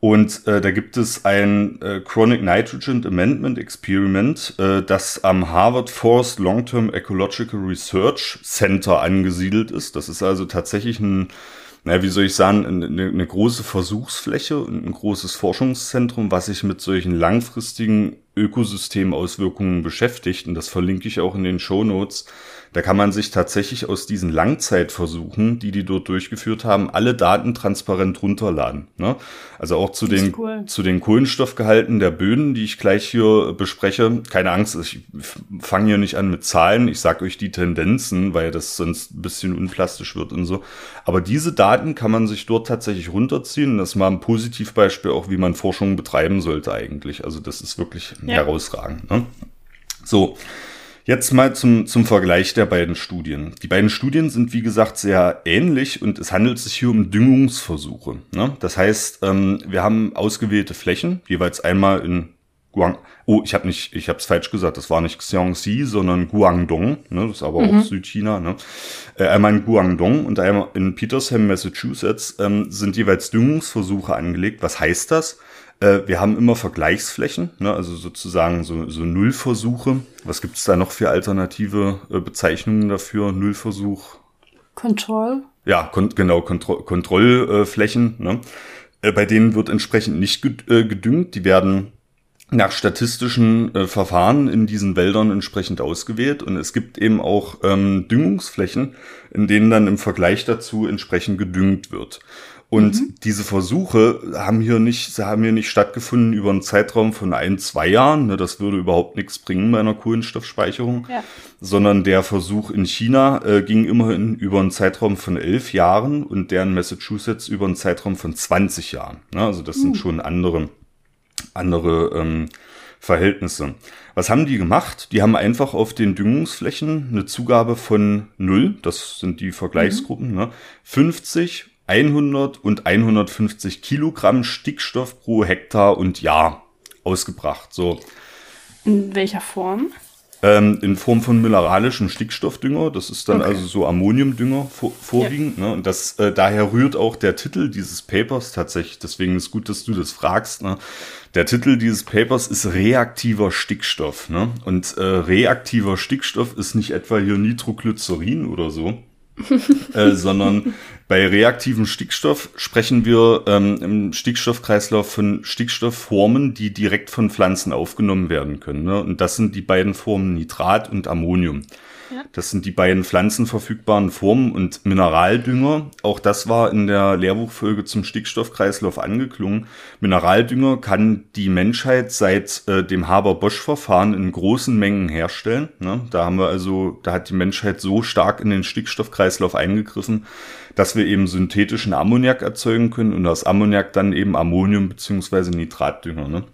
Und äh, da gibt es ein äh, Chronic Nitrogen Amendment Experiment, äh, das am Harvard Forest Long-Term Ecological Research Center angesiedelt ist. Das ist also tatsächlich ein naja, wie soll ich sagen, eine, eine große Versuchsfläche und ein großes Forschungszentrum, was sich mit solchen langfristigen Ökosystemauswirkungen beschäftigt. Und das verlinke ich auch in den Show Notes. Da kann man sich tatsächlich aus diesen Langzeitversuchen, die die dort durchgeführt haben, alle Daten transparent runterladen. Ne? Also auch zu den, cool. zu den Kohlenstoffgehalten der Böden, die ich gleich hier bespreche. Keine Angst, ich fange hier nicht an mit Zahlen. Ich sage euch die Tendenzen, weil das sonst ein bisschen unplastisch wird und so. Aber diese Daten kann man sich dort tatsächlich runterziehen. Das ist mal ein Positivbeispiel auch, wie man Forschung betreiben sollte eigentlich. Also das ist wirklich ja. herausragend. Ne? So. Jetzt mal zum, zum Vergleich der beiden Studien. Die beiden Studien sind, wie gesagt, sehr ähnlich und es handelt sich hier um Düngungsversuche. Ne? Das heißt, ähm, wir haben ausgewählte Flächen, jeweils einmal in Guang. Oh, ich habe nicht, ich habe es falsch gesagt. Das war nicht Xiangxi, sondern Guangdong. Ne? Das ist aber mhm. auch Südchina. Ne? Äh, einmal in Guangdong und einmal in Petersham, Massachusetts ähm, sind jeweils Düngungsversuche angelegt. Was heißt das? Äh, wir haben immer Vergleichsflächen, ne? also sozusagen so, so Nullversuche. Was gibt es da noch für alternative äh, Bezeichnungen dafür? Nullversuch? Control. Ja, kon genau, Kontro Kontrollflächen. Ne? Äh, bei denen wird entsprechend nicht gedüngt. Die werden nach statistischen äh, Verfahren in diesen Wäldern entsprechend ausgewählt und es gibt eben auch ähm, Düngungsflächen, in denen dann im Vergleich dazu entsprechend gedüngt wird. Und mhm. diese Versuche haben hier nicht, haben hier nicht stattgefunden über einen Zeitraum von ein, zwei Jahren. Ne, das würde überhaupt nichts bringen bei einer Kohlenstoffspeicherung. Ja. Sondern der Versuch in China äh, ging immerhin über einen Zeitraum von elf Jahren und der in Massachusetts über einen Zeitraum von 20 Jahren. Ne, also das mhm. sind schon andere andere ähm, Verhältnisse. Was haben die gemacht? Die haben einfach auf den Düngungsflächen eine Zugabe von 0, das sind die Vergleichsgruppen, mhm. ne? 50, 100 und 150 Kilogramm Stickstoff pro Hektar und Jahr ausgebracht. So. In welcher Form? Ähm, in Form von mineralischem Stickstoffdünger. Das ist dann okay. also so Ammoniumdünger vor, vorwiegend. Ja. Ne? Und das, äh, daher rührt auch der Titel dieses Papers tatsächlich. Deswegen ist gut, dass du das fragst. Ne? Der Titel dieses Papers ist reaktiver Stickstoff. Ne? Und äh, reaktiver Stickstoff ist nicht etwa hier Nitroglycerin oder so, äh, sondern bei reaktivem Stickstoff sprechen wir ähm, im Stickstoffkreislauf von Stickstoffformen, die direkt von Pflanzen aufgenommen werden können. Ne? Und das sind die beiden Formen Nitrat und Ammonium. Das sind die beiden pflanzenverfügbaren Formen und Mineraldünger. Auch das war in der Lehrbuchfolge zum Stickstoffkreislauf angeklungen. Mineraldünger kann die Menschheit seit äh, dem Haber-Bosch-Verfahren in großen Mengen herstellen. Ne? Da haben wir also, da hat die Menschheit so stark in den Stickstoffkreislauf eingegriffen, dass wir eben synthetischen Ammoniak erzeugen können und aus Ammoniak dann eben Ammonium beziehungsweise Nitratdünger. Ne?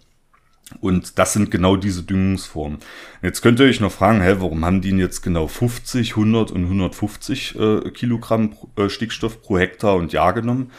Und das sind genau diese Düngungsformen. Jetzt könnt ihr euch noch fragen, hä, warum haben die jetzt genau 50, 100 und 150 äh, Kilogramm äh, Stickstoff pro Hektar und Jahr genommen?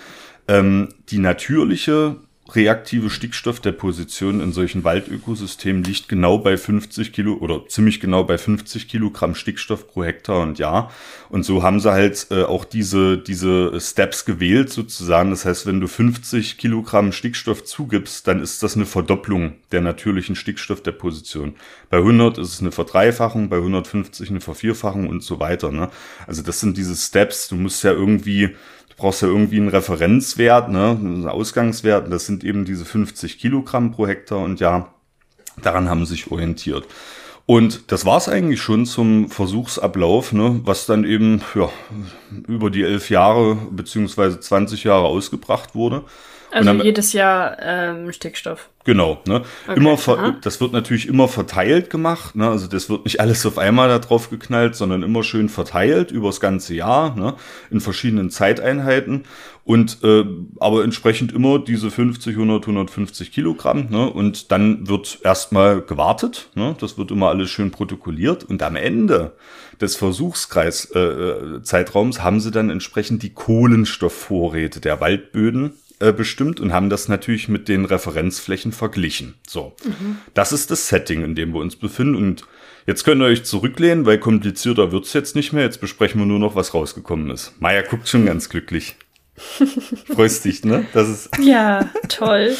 Ähm, die natürliche reaktive Stickstoffdeposition in solchen Waldökosystemen liegt genau bei 50 Kilo oder ziemlich genau bei 50 Kilogramm Stickstoff pro Hektar und Jahr. Und so haben sie halt äh, auch diese, diese Steps gewählt sozusagen. Das heißt, wenn du 50 Kilogramm Stickstoff zugibst, dann ist das eine Verdopplung der natürlichen Stickstoffdeposition. Bei 100 ist es eine Verdreifachung, bei 150 eine Vervierfachung und so weiter. Ne? Also das sind diese Steps. Du musst ja irgendwie brauchst ja irgendwie einen Referenzwert, ne, einen Ausgangswert. Das sind eben diese 50 Kilogramm pro Hektar und ja, daran haben sie sich orientiert. Und das war's eigentlich schon zum Versuchsablauf, ne, was dann eben ja, über die elf Jahre beziehungsweise 20 Jahre ausgebracht wurde. Also dann, jedes Jahr ähm, Stickstoff. Genau, ne? Okay. Immer ver das wird natürlich immer verteilt gemacht, ne? Also das wird nicht alles auf einmal da drauf geknallt, sondern immer schön verteilt übers ganze Jahr, ne? In verschiedenen Zeiteinheiten und äh, aber entsprechend immer diese 50, 100, 150 Kilogramm, ne? Und dann wird erstmal gewartet, ne? Das wird immer alles schön protokolliert und am Ende des Versuchskreis äh, äh Zeitraums haben sie dann entsprechend die Kohlenstoffvorräte der Waldböden äh, bestimmt und haben das natürlich mit den Referenzflächen verglichen. So, mhm. das ist das Setting, in dem wir uns befinden. Und jetzt könnt ihr euch zurücklehnen, weil komplizierter wird's jetzt nicht mehr. Jetzt besprechen wir nur noch, was rausgekommen ist. Maya guckt schon ganz glücklich. Freust dich, ne? Das ist ja toll.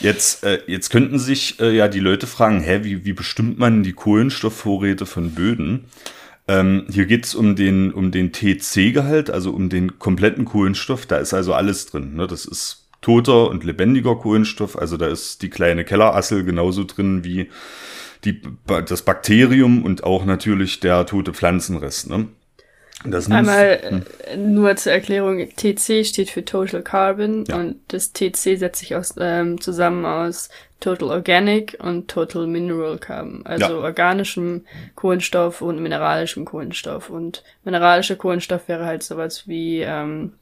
Jetzt, äh, jetzt könnten sich äh, ja die Leute fragen, hä, wie, wie bestimmt man die Kohlenstoffvorräte von Böden? Ähm, hier geht's um den, um den TC-Gehalt, also um den kompletten Kohlenstoff. Da ist also alles drin. Ne? Das ist toter und lebendiger Kohlenstoff. Also da ist die kleine Kellerassel genauso drin wie die, das Bakterium und auch natürlich der tote Pflanzenrest. Ne? Das Einmal hm. Äh, nur zur Erklärung, TC steht für Total Carbon ja. und das TC setzt sich aus, ähm, zusammen aus Total Organic und Total Mineral Carbon, also ja. organischem Kohlenstoff und mineralischem Kohlenstoff. Und mineralischer Kohlenstoff wäre halt sowas wie ähm,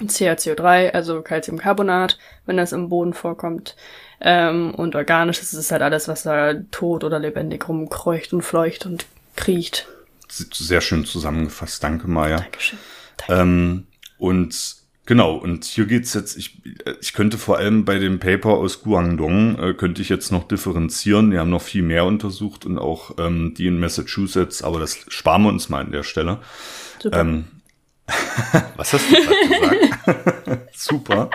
CaCO3, also Calciumcarbonat, wenn das im Boden vorkommt. Ähm, und organisch ist es halt alles, was da tot oder lebendig rumkreucht und fleucht und kriecht. Sehr schön zusammengefasst. Danke, Maja. Dankeschön. Danke. Ähm, und genau, und hier geht's jetzt, ich, ich könnte vor allem bei dem Paper aus Guangdong, äh, könnte ich jetzt noch differenzieren. Wir haben noch viel mehr untersucht und auch ähm, die in Massachusetts, aber das sparen wir uns mal an der Stelle. Super. Ähm, was hast du gerade gesagt? Super.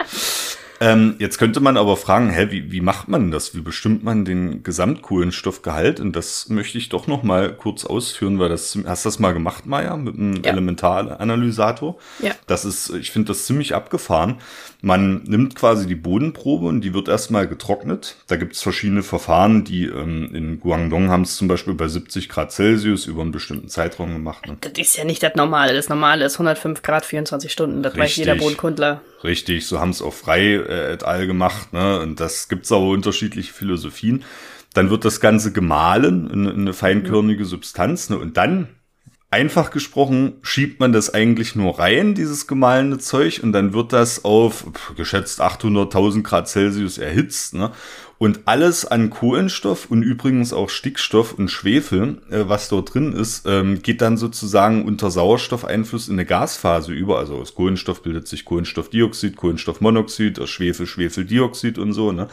Ähm, jetzt könnte man aber fragen, hä, wie, wie macht man das? Wie bestimmt man den Gesamtkohlenstoffgehalt? Und das möchte ich doch noch mal kurz ausführen, weil das hast du das mal gemacht, Maya, mit einem Ja. Elementaranalysator? Ja. Das ist, ich finde das ziemlich abgefahren. Man nimmt quasi die Bodenprobe und die wird erstmal getrocknet. Da gibt es verschiedene Verfahren, die ähm, in Guangdong haben es zum Beispiel bei 70 Grad Celsius über einen bestimmten Zeitraum gemacht. Ne? Das ist ja nicht das Normale. Das Normale ist 105 Grad, 24 Stunden. Das weiß Richtig. jeder Bodenkundler. Richtig, so haben es auch frei äh, et al. gemacht, ne? Und das gibt's aber unterschiedliche Philosophien. Dann wird das Ganze gemahlen in, in eine feinkörnige Substanz, ne? Und dann, einfach gesprochen, schiebt man das eigentlich nur rein, dieses gemahlene Zeug, und dann wird das auf pf, geschätzt 800.000 Grad Celsius erhitzt, ne? Und alles an Kohlenstoff und übrigens auch Stickstoff und Schwefel, äh, was dort drin ist, ähm, geht dann sozusagen unter Sauerstoffeinfluss in eine Gasphase über. Also aus Kohlenstoff bildet sich Kohlenstoffdioxid, Kohlenstoffmonoxid, aus Schwefel Schwefeldioxid und so. Ne?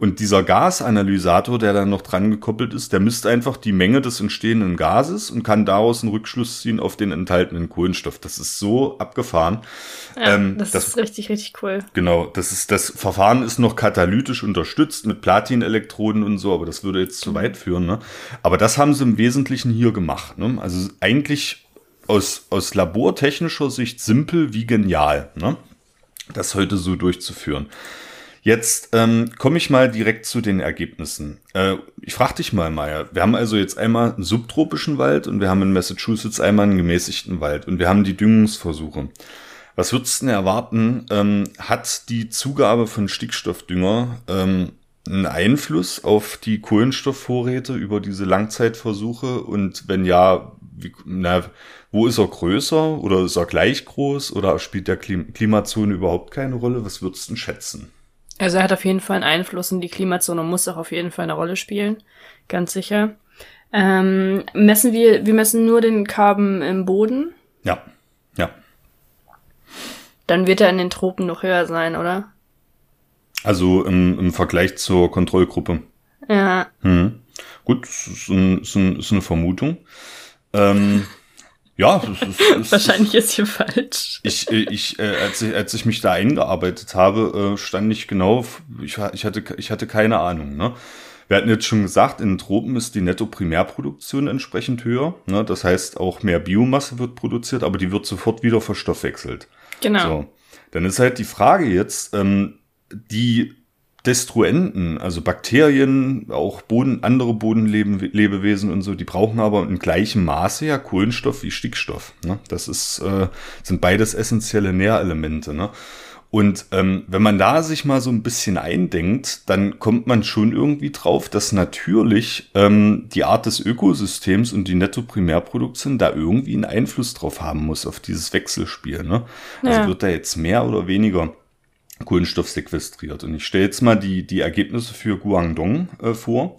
Und dieser Gasanalysator, der dann noch dran gekoppelt ist, der misst einfach die Menge des entstehenden Gases und kann daraus einen Rückschluss ziehen auf den enthaltenen Kohlenstoff. Das ist so abgefahren. Ja, Ähm, das, das- ist richtig, richtig cool. Genau, das ist das Verfahren ist noch katalytisch unterstützt mit Platinelektroden und so, aber das würde jetzt zu weit führen. Ne? Aber das haben sie im Wesentlichen hier gemacht. Ne? Also eigentlich aus, aus labortechnischer Sicht simpel wie genial, ne? das heute so durchzuführen. Jetzt ähm, komme ich mal direkt zu den Ergebnissen. Äh, ich frage dich mal, Maya. Wir haben also jetzt einmal einen subtropischen Wald und wir haben in Massachusetts einmal einen gemäßigten Wald und wir haben die Düngungsversuche. Was würdest du denn erwarten? Ähm, hat die Zugabe von Stickstoffdünger ähm, einen Einfluss auf die Kohlenstoffvorräte über diese Langzeitversuche? Und wenn ja, wie, na, wo ist er größer oder ist er gleich groß oder spielt der Klim Klimazone überhaupt keine Rolle? Was würdest du denn schätzen? Also er hat auf jeden Fall einen Einfluss und die Klimazone muss auch auf jeden Fall eine Rolle spielen. Ganz sicher. Ähm, messen wir, wir messen nur den Carbon im Boden. Ja, ja. Dann wird er in den Tropen noch höher sein, oder? Also im, im Vergleich zur Kontrollgruppe. Ja. Hm. Gut, das ist, ein, ist, ein, ist eine Vermutung. Ähm, ja, es ist, ist, Wahrscheinlich ist hier falsch. Ich, äh, ich, äh, als ich, als ich mich da eingearbeitet habe, äh, stand ich genau, ich, ich, hatte, ich hatte keine Ahnung. Ne? Wir hatten jetzt schon gesagt, in den Tropen ist die Netto-Primärproduktion entsprechend höher. Ne? Das heißt, auch mehr Biomasse wird produziert, aber die wird sofort wieder verstoffwechselt. Genau. So, dann ist halt die Frage jetzt, ähm, die Destruenten, also Bakterien, auch Boden, andere Bodenlebewesen und so, die brauchen aber in gleichem Maße ja Kohlenstoff wie Stickstoff. Ne? Das ist, äh, sind beides essentielle Nährelemente. Ne? Und ähm, wenn man da sich mal so ein bisschen eindenkt, dann kommt man schon irgendwie drauf, dass natürlich ähm, die Art des Ökosystems und die Netto-Primärproduktion da irgendwie einen Einfluss drauf haben muss, auf dieses Wechselspiel. Ne? Also Ja. wird da jetzt mehr oder weniger Kohlenstoff sequestriert. Und ich stelle jetzt mal die, die Ergebnisse für Guangdong äh, vor.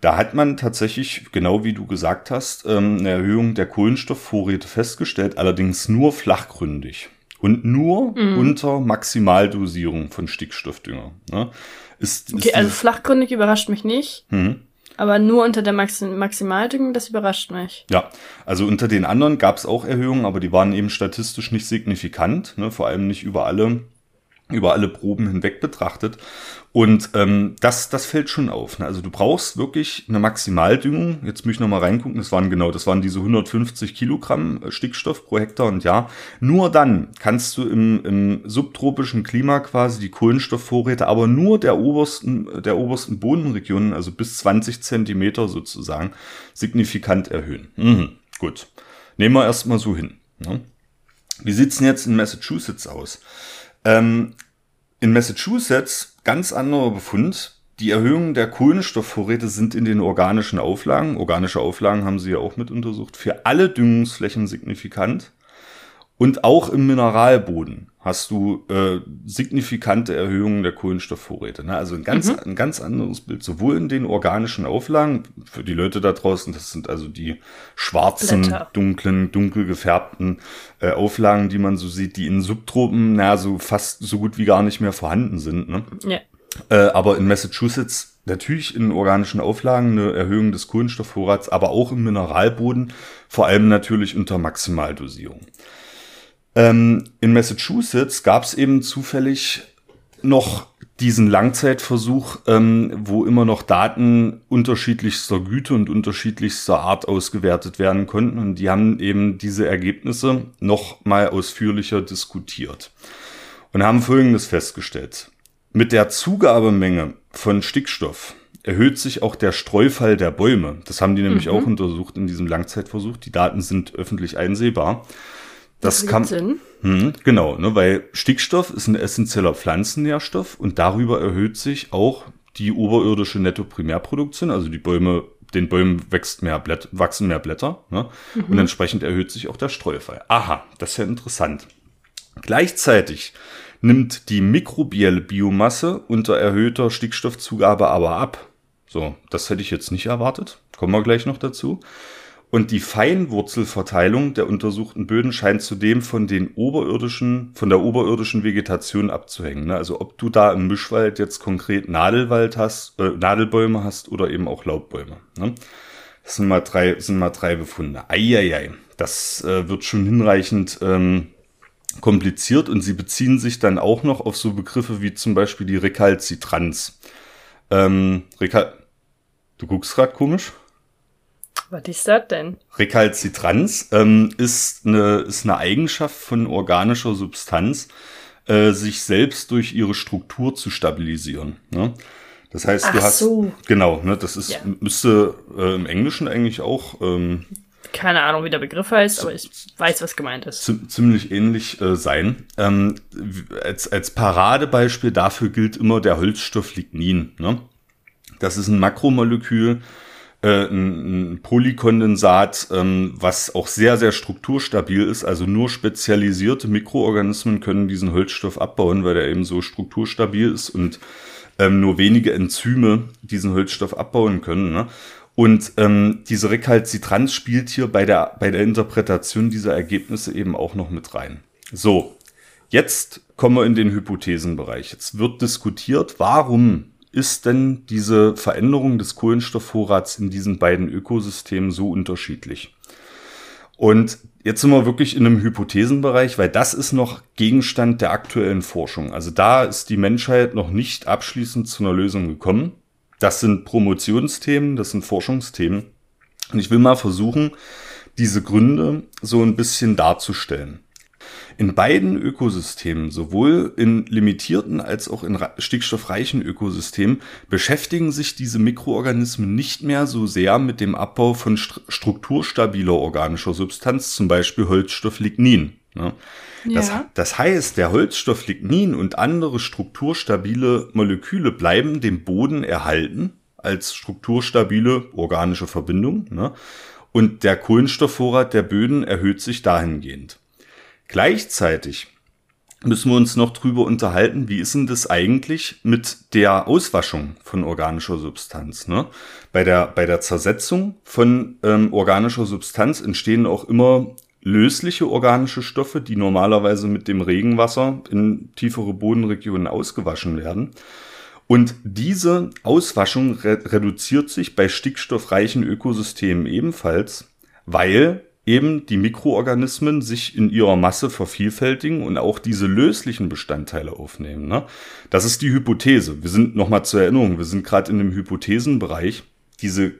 Da hat man tatsächlich, genau wie du gesagt hast, ähm, eine Erhöhung der Kohlenstoffvorräte festgestellt, allerdings nur flachgründig und nur unter Maximaldosierung von Stickstoffdünger. Ne? Ist, Okay, ist also dieses- flachgründig überrascht mich nicht. Mhm. Aber nur unter der Maxi Maximaldüngung, das überrascht mich. Ja, also unter den anderen gab es auch Erhöhungen, aber die waren eben statistisch nicht signifikant, ne, vor allem nicht über alle, über alle Proben hinweg betrachtet. Und ähm, das, das fällt schon auf. Ne? Also du brauchst wirklich eine Maximaldüngung. Jetzt muss ich nochmal reingucken. Das waren genau, das waren diese 150 Kilogramm äh, Stickstoff pro Hektar. Und ja, nur dann kannst du im, im subtropischen Klima quasi die Kohlenstoffvorräte, aber nur der obersten, der obersten Bodenregionen, also bis 20 Zentimeter sozusagen, signifikant erhöhen. Mhm, gut. Nehmen wir erstmal so hin. Ne? Wie sieht's denn jetzt in Massachusetts aus? Ähm, in Massachusetts ganz anderer Befund. Die Erhöhung der Kohlenstoffvorräte sind in den organischen Auflagen, organische Auflagen haben sie ja auch mit untersucht, für alle Düngungsflächen signifikant. Und auch im Mineralboden hast du äh, signifikante Erhöhungen der Kohlenstoffvorräte. Ne? Also ein ganz, mhm. ein ganz anderes Bild, sowohl in den organischen Auflagen, für die Leute da draußen, das sind also die schwarzen, Blätter. dunklen, dunkel gefärbten äh, Auflagen, die man so sieht, die in Subtropen, na, so fast so gut wie gar nicht mehr vorhanden sind. Ne? Ja. Äh, aber in Massachusetts natürlich in organischen Auflagen eine Erhöhung des Kohlenstoffvorrats, aber auch im Mineralboden, vor allem natürlich unter Maximaldosierung. Ähm, in Massachusetts gab es eben zufällig noch diesen Langzeitversuch, ähm, wo immer noch Daten unterschiedlichster Güte und unterschiedlichster Art ausgewertet werden konnten. Und die haben eben diese Ergebnisse noch mal ausführlicher diskutiert und haben Folgendes festgestellt. Mit der Zugabemenge von Stickstoff erhöht sich auch der Streufall der Bäume. Das haben die nämlich mhm. auch untersucht in diesem Langzeitversuch. Die Daten sind öffentlich einsehbar. Das, das kann Sinn. Hm, genau, ne, weil Stickstoff ist ein essentieller Pflanzennährstoff und darüber erhöht sich auch die oberirdische Netto-Primärproduktion, also die Bäume, den Bäumen wächst mehr Blätter, wachsen mehr Blätter, ne? Mhm. Und entsprechend erhöht sich auch der Streufall. Aha, das ist ja interessant. Gleichzeitig nimmt die mikrobielle Biomasse unter erhöhter Stickstoffzugabe aber ab. So, das hätte ich jetzt nicht erwartet. Kommen wir gleich noch dazu. Und die Feinwurzelverteilung der untersuchten Böden scheint zudem von den oberirdischen, von der oberirdischen Vegetation abzuhängen. Ne? Also ob du da im Mischwald jetzt konkret Nadelwald hast, äh, Nadelbäume hast oder eben auch Laubbäume. Ne? Das sind mal drei, sind mal drei Befunde. Eieiei, das äh, wird schon hinreichend ähm, kompliziert und sie beziehen sich dann auch noch auf so Begriffe wie zum Beispiel die Rekalzitranz. Ähm, Rekal du guckst grad komisch? Was ist das denn? Rekalzitranz ähm, ist, eine, ist eine Eigenschaft von organischer Substanz, äh, sich selbst durch ihre Struktur zu stabilisieren. Ne? Das heißt, Ach du hast so. genau, ne, das ist ja. müsste äh, im Englischen eigentlich auch ähm, keine Ahnung, wie der Begriff heißt, aber ich weiß, was gemeint ist. Ziemlich ähnlich äh, sein. Ähm, als, als Paradebeispiel dafür gilt immer der Holzstoff Lignin. Ne? Das ist ein Makromolekül, äh, ein, Polykondensat, ähm, was auch sehr, sehr strukturstabil ist. Also nur spezialisierte Mikroorganismen können diesen Holzstoff abbauen, weil der eben so strukturstabil ist und ähm, nur wenige Enzyme diesen Holzstoff abbauen können. Ne? Und ähm, diese Rekalzitranz spielt hier bei der, bei der Interpretation dieser Ergebnisse eben auch noch mit rein. So, jetzt kommen wir in den Hypothesenbereich. Jetzt wird diskutiert, warum ist denn diese Veränderung des Kohlenstoffvorrats in diesen beiden Ökosystemen so unterschiedlich? Und jetzt sind wir wirklich in einem Hypothesenbereich, weil das ist noch Gegenstand der aktuellen Forschung. Also da ist die Menschheit noch nicht abschließend zu einer Lösung gekommen. Das sind Promotionsthemen, das sind Forschungsthemen. Und ich will mal versuchen, diese Gründe so ein bisschen darzustellen. In beiden Ökosystemen, sowohl in limitierten als auch in stickstoffreichen Ökosystemen, beschäftigen sich diese Mikroorganismen nicht mehr so sehr mit dem Abbau von strukturstabiler organischer Substanz, zum Beispiel Holzstoff Lignin. Ne? Das, ja. das heißt, der Holzstoff Lignin und andere strukturstabile Moleküle bleiben dem Boden erhalten als strukturstabile organische Verbindung. Ne? Und der Kohlenstoffvorrat der Böden erhöht sich dahingehend. Gleichzeitig müssen wir uns noch drüber unterhalten, wie ist denn das eigentlich mit der Auswaschung von organischer Substanz? Ne? Bei, der, bei der Zersetzung von ähm, organischer Substanz entstehen auch immer lösliche organische Stoffe, die normalerweise mit dem Regenwasser in tiefere Bodenregionen ausgewaschen werden. Und diese Auswaschung re reduziert sich bei stickstoffreichen Ökosystemen ebenfalls, weil eben die Mikroorganismen sich in ihrer Masse vervielfältigen und auch diese löslichen Bestandteile aufnehmen. Ne? Das ist die Hypothese. Wir sind nochmal zur Erinnerung, wir sind gerade in dem Hypothesenbereich. Diese äh,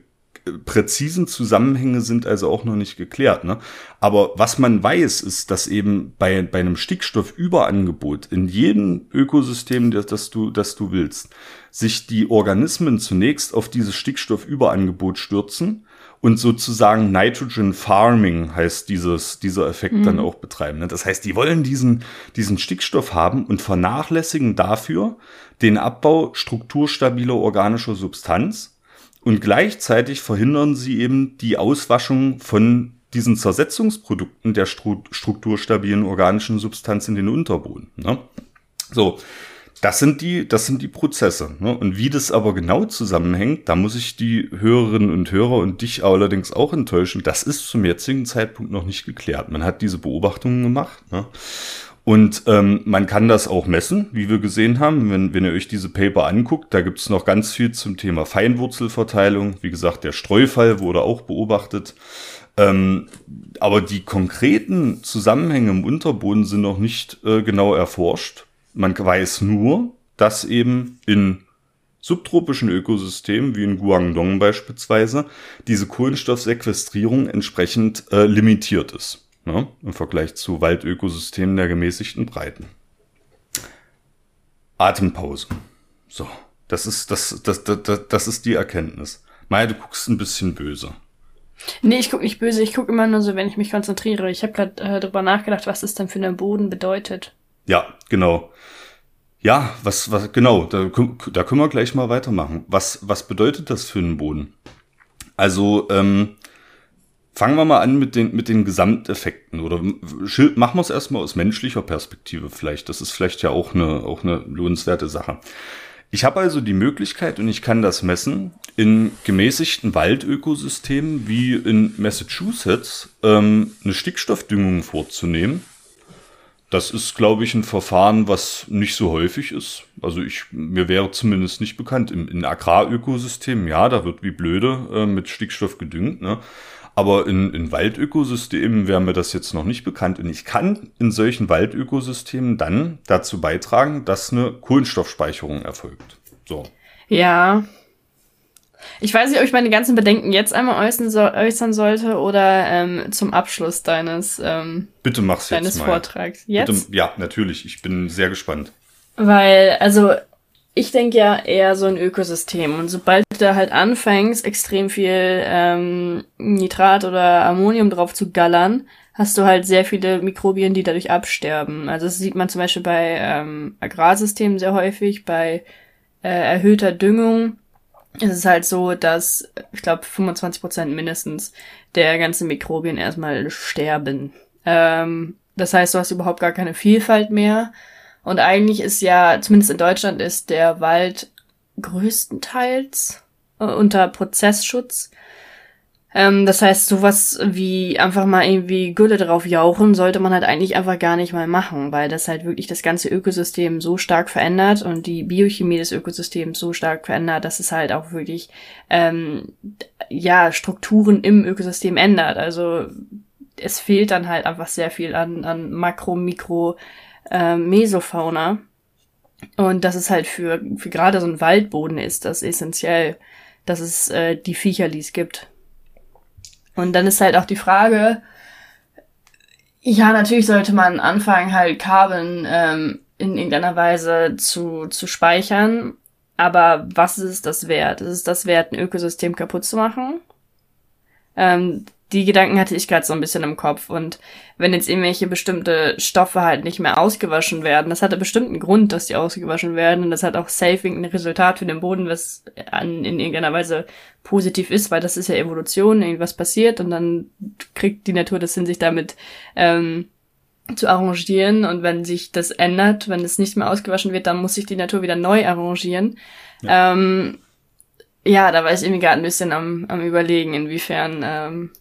präzisen Zusammenhänge sind also auch noch nicht geklärt. Ne? Aber was man weiß, ist, dass eben bei, bei einem Stickstoffüberangebot in jedem Ökosystem, das, das, du, das du willst, sich die Organismen zunächst auf dieses Stickstoffüberangebot stürzen und sozusagen Nitrogen Farming heißt dieses, dieser Effekt mhm. dann auch betreiben. Ne? Das heißt, die wollen diesen, diesen Stickstoff haben und vernachlässigen dafür den Abbau strukturstabiler organischer Substanz und gleichzeitig verhindern sie eben die Auswaschung von diesen Zersetzungsprodukten der strukturstabilen organischen Substanz in den Unterboden. Ne? So, das sind die, das sind die Prozesse. Ne? Und wie das aber genau zusammenhängt, da muss ich die Hörerinnen und Hörer und dich allerdings auch enttäuschen. Das ist zum jetzigen Zeitpunkt noch nicht geklärt. Man hat diese Beobachtungen gemacht. Ne? Und ähm, man kann das auch messen, wie wir gesehen haben. Wenn, wenn ihr euch diese Paper anguckt, da gibt es noch ganz viel zum Thema Feinwurzelverteilung. Wie gesagt, der Streufall wurde auch beobachtet. Ähm, aber die konkreten Zusammenhänge im Unterboden sind noch nicht äh, genau erforscht. Man weiß nur, dass eben in subtropischen Ökosystemen, wie in Guangdong beispielsweise, diese Kohlenstoffsequestrierung entsprechend äh, limitiert ist ne, im Vergleich zu Waldökosystemen der gemäßigten Breiten. Atempause. So, das ist, das, das, das, das ist die Erkenntnis. Maya, du guckst ein bisschen böse. Nee, ich guck nicht böse, ich guck immer nur so, wenn ich mich konzentriere. Ich habe gerade äh, darüber nachgedacht, was das dann für einen Boden bedeutet. Ja, genau. Ja, was, was, genau, da, da können wir gleich mal weitermachen. Was, was bedeutet das für einen Boden? Also, ähm, fangen wir mal an mit den, mit den Gesamteffekten oder machen wir es erstmal aus menschlicher Perspektive vielleicht. Das ist vielleicht ja auch eine, auch eine lohnenswerte Sache. Ich habe also die Möglichkeit und ich kann das messen, in gemäßigten Waldökosystemen wie in Massachusetts ähm, eine Stickstoffdüngung vorzunehmen. Das ist, glaube ich, ein Verfahren, was nicht so häufig ist. Also ich, mir wäre zumindest nicht bekannt. In, in Agrarökosystemen, ja, da wird wie blöde äh, mit Stickstoff gedüngt. Ne? Aber in, in Waldökosystemen wäre mir das jetzt noch nicht bekannt. Und ich kann in solchen Waldökosystemen dann dazu beitragen, dass eine Kohlenstoffspeicherung erfolgt. So. Ja. Ich weiß nicht, ob ich meine ganzen Bedenken jetzt einmal äußern, so, äußern sollte oder ähm, zum Abschluss deines, ähm, Bitte mach's deines jetzt mal. Vortrags. Jetzt? Bitte, ja, natürlich. Ich bin sehr gespannt. Weil, also ich denke ja eher so ein Ökosystem. Und sobald du da halt anfängst, extrem viel ähm, Nitrat oder Ammonium drauf zu gallern, hast du halt sehr viele Mikrobien, die dadurch absterben. Also das sieht man zum Beispiel bei ähm, Agrarsystemen sehr häufig, bei äh, erhöhter Düngung. Es ist halt so, dass, ich glaube, 25 Prozent mindestens der ganzen Mikrobien erstmal sterben. Ähm, das heißt, du hast überhaupt gar keine Vielfalt mehr. Und eigentlich ist ja, zumindest in Deutschland, ist der Wald größtenteils äh, unter Prozessschutz. Ähm, das heißt, sowas wie einfach mal irgendwie Gülle drauf jauchen, sollte man halt eigentlich einfach gar nicht mal machen, weil das halt wirklich das ganze Ökosystem so stark verändert und die Biochemie des Ökosystems so stark verändert, dass es halt auch wirklich ähm, ja Strukturen im Ökosystem ändert. Also es fehlt dann halt einfach sehr viel an, an Makro, Mikro, äh, Mesofauna. Und das ist halt für, für gerade so ein Waldboden ist das essentiell, dass es äh, die Viecher, die es gibt. Und dann ist halt auch die Frage, ja, natürlich sollte man anfangen, halt Carbon ähm, in irgendeiner Weise zu, zu speichern. Aber was ist das wert? Ist es das wert, ein Ökosystem kaputt zu machen? Ähm, die Gedanken hatte ich gerade so ein bisschen im Kopf. Und wenn jetzt irgendwelche bestimmte Stoffe halt nicht mehr ausgewaschen werden, das hat einen bestimmten Grund, dass die ausgewaschen werden. Und das hat auch safe ein Resultat für den Boden, was an, in irgendeiner Weise positiv ist, weil das ist ja Evolution, irgendwas passiert und dann kriegt die Natur das hin, sich damit ähm, zu arrangieren. Und wenn sich das ändert, wenn es nicht mehr ausgewaschen wird, dann muss sich die Natur wieder neu arrangieren. Ja. Ähm, ja, da war ich irgendwie gerade ein bisschen am, am überlegen, inwiefern ähm,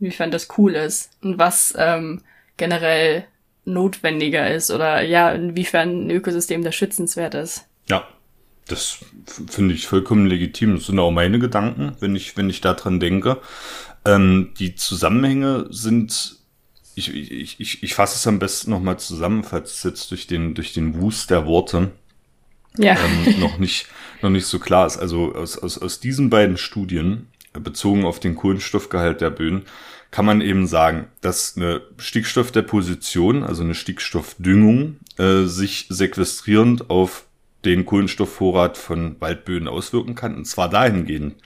inwiefern das cool ist und was ähm, generell notwendiger ist oder ja, inwiefern ein Ökosystem da schützenswert ist. Ja, das finde ich vollkommen legitim. Das sind auch meine Gedanken, wenn ich, wenn ich daran denke. Ähm, die Zusammenhänge sind, ich, ich, ich, ich fasse es am besten nochmal zusammen, falls es jetzt durch den, durch den Wust der Worte ja. ähm, noch, nicht, noch nicht so klar ist. Also aus, aus, aus diesen beiden Studien bezogen auf den Kohlenstoffgehalt der Böden, kann man eben sagen, dass eine Stickstoffdeposition, also eine Stickstoffdüngung, äh, sich sequestrierend auf den Kohlenstoffvorrat von Waldböden auswirken kann. Und zwar dahingehend,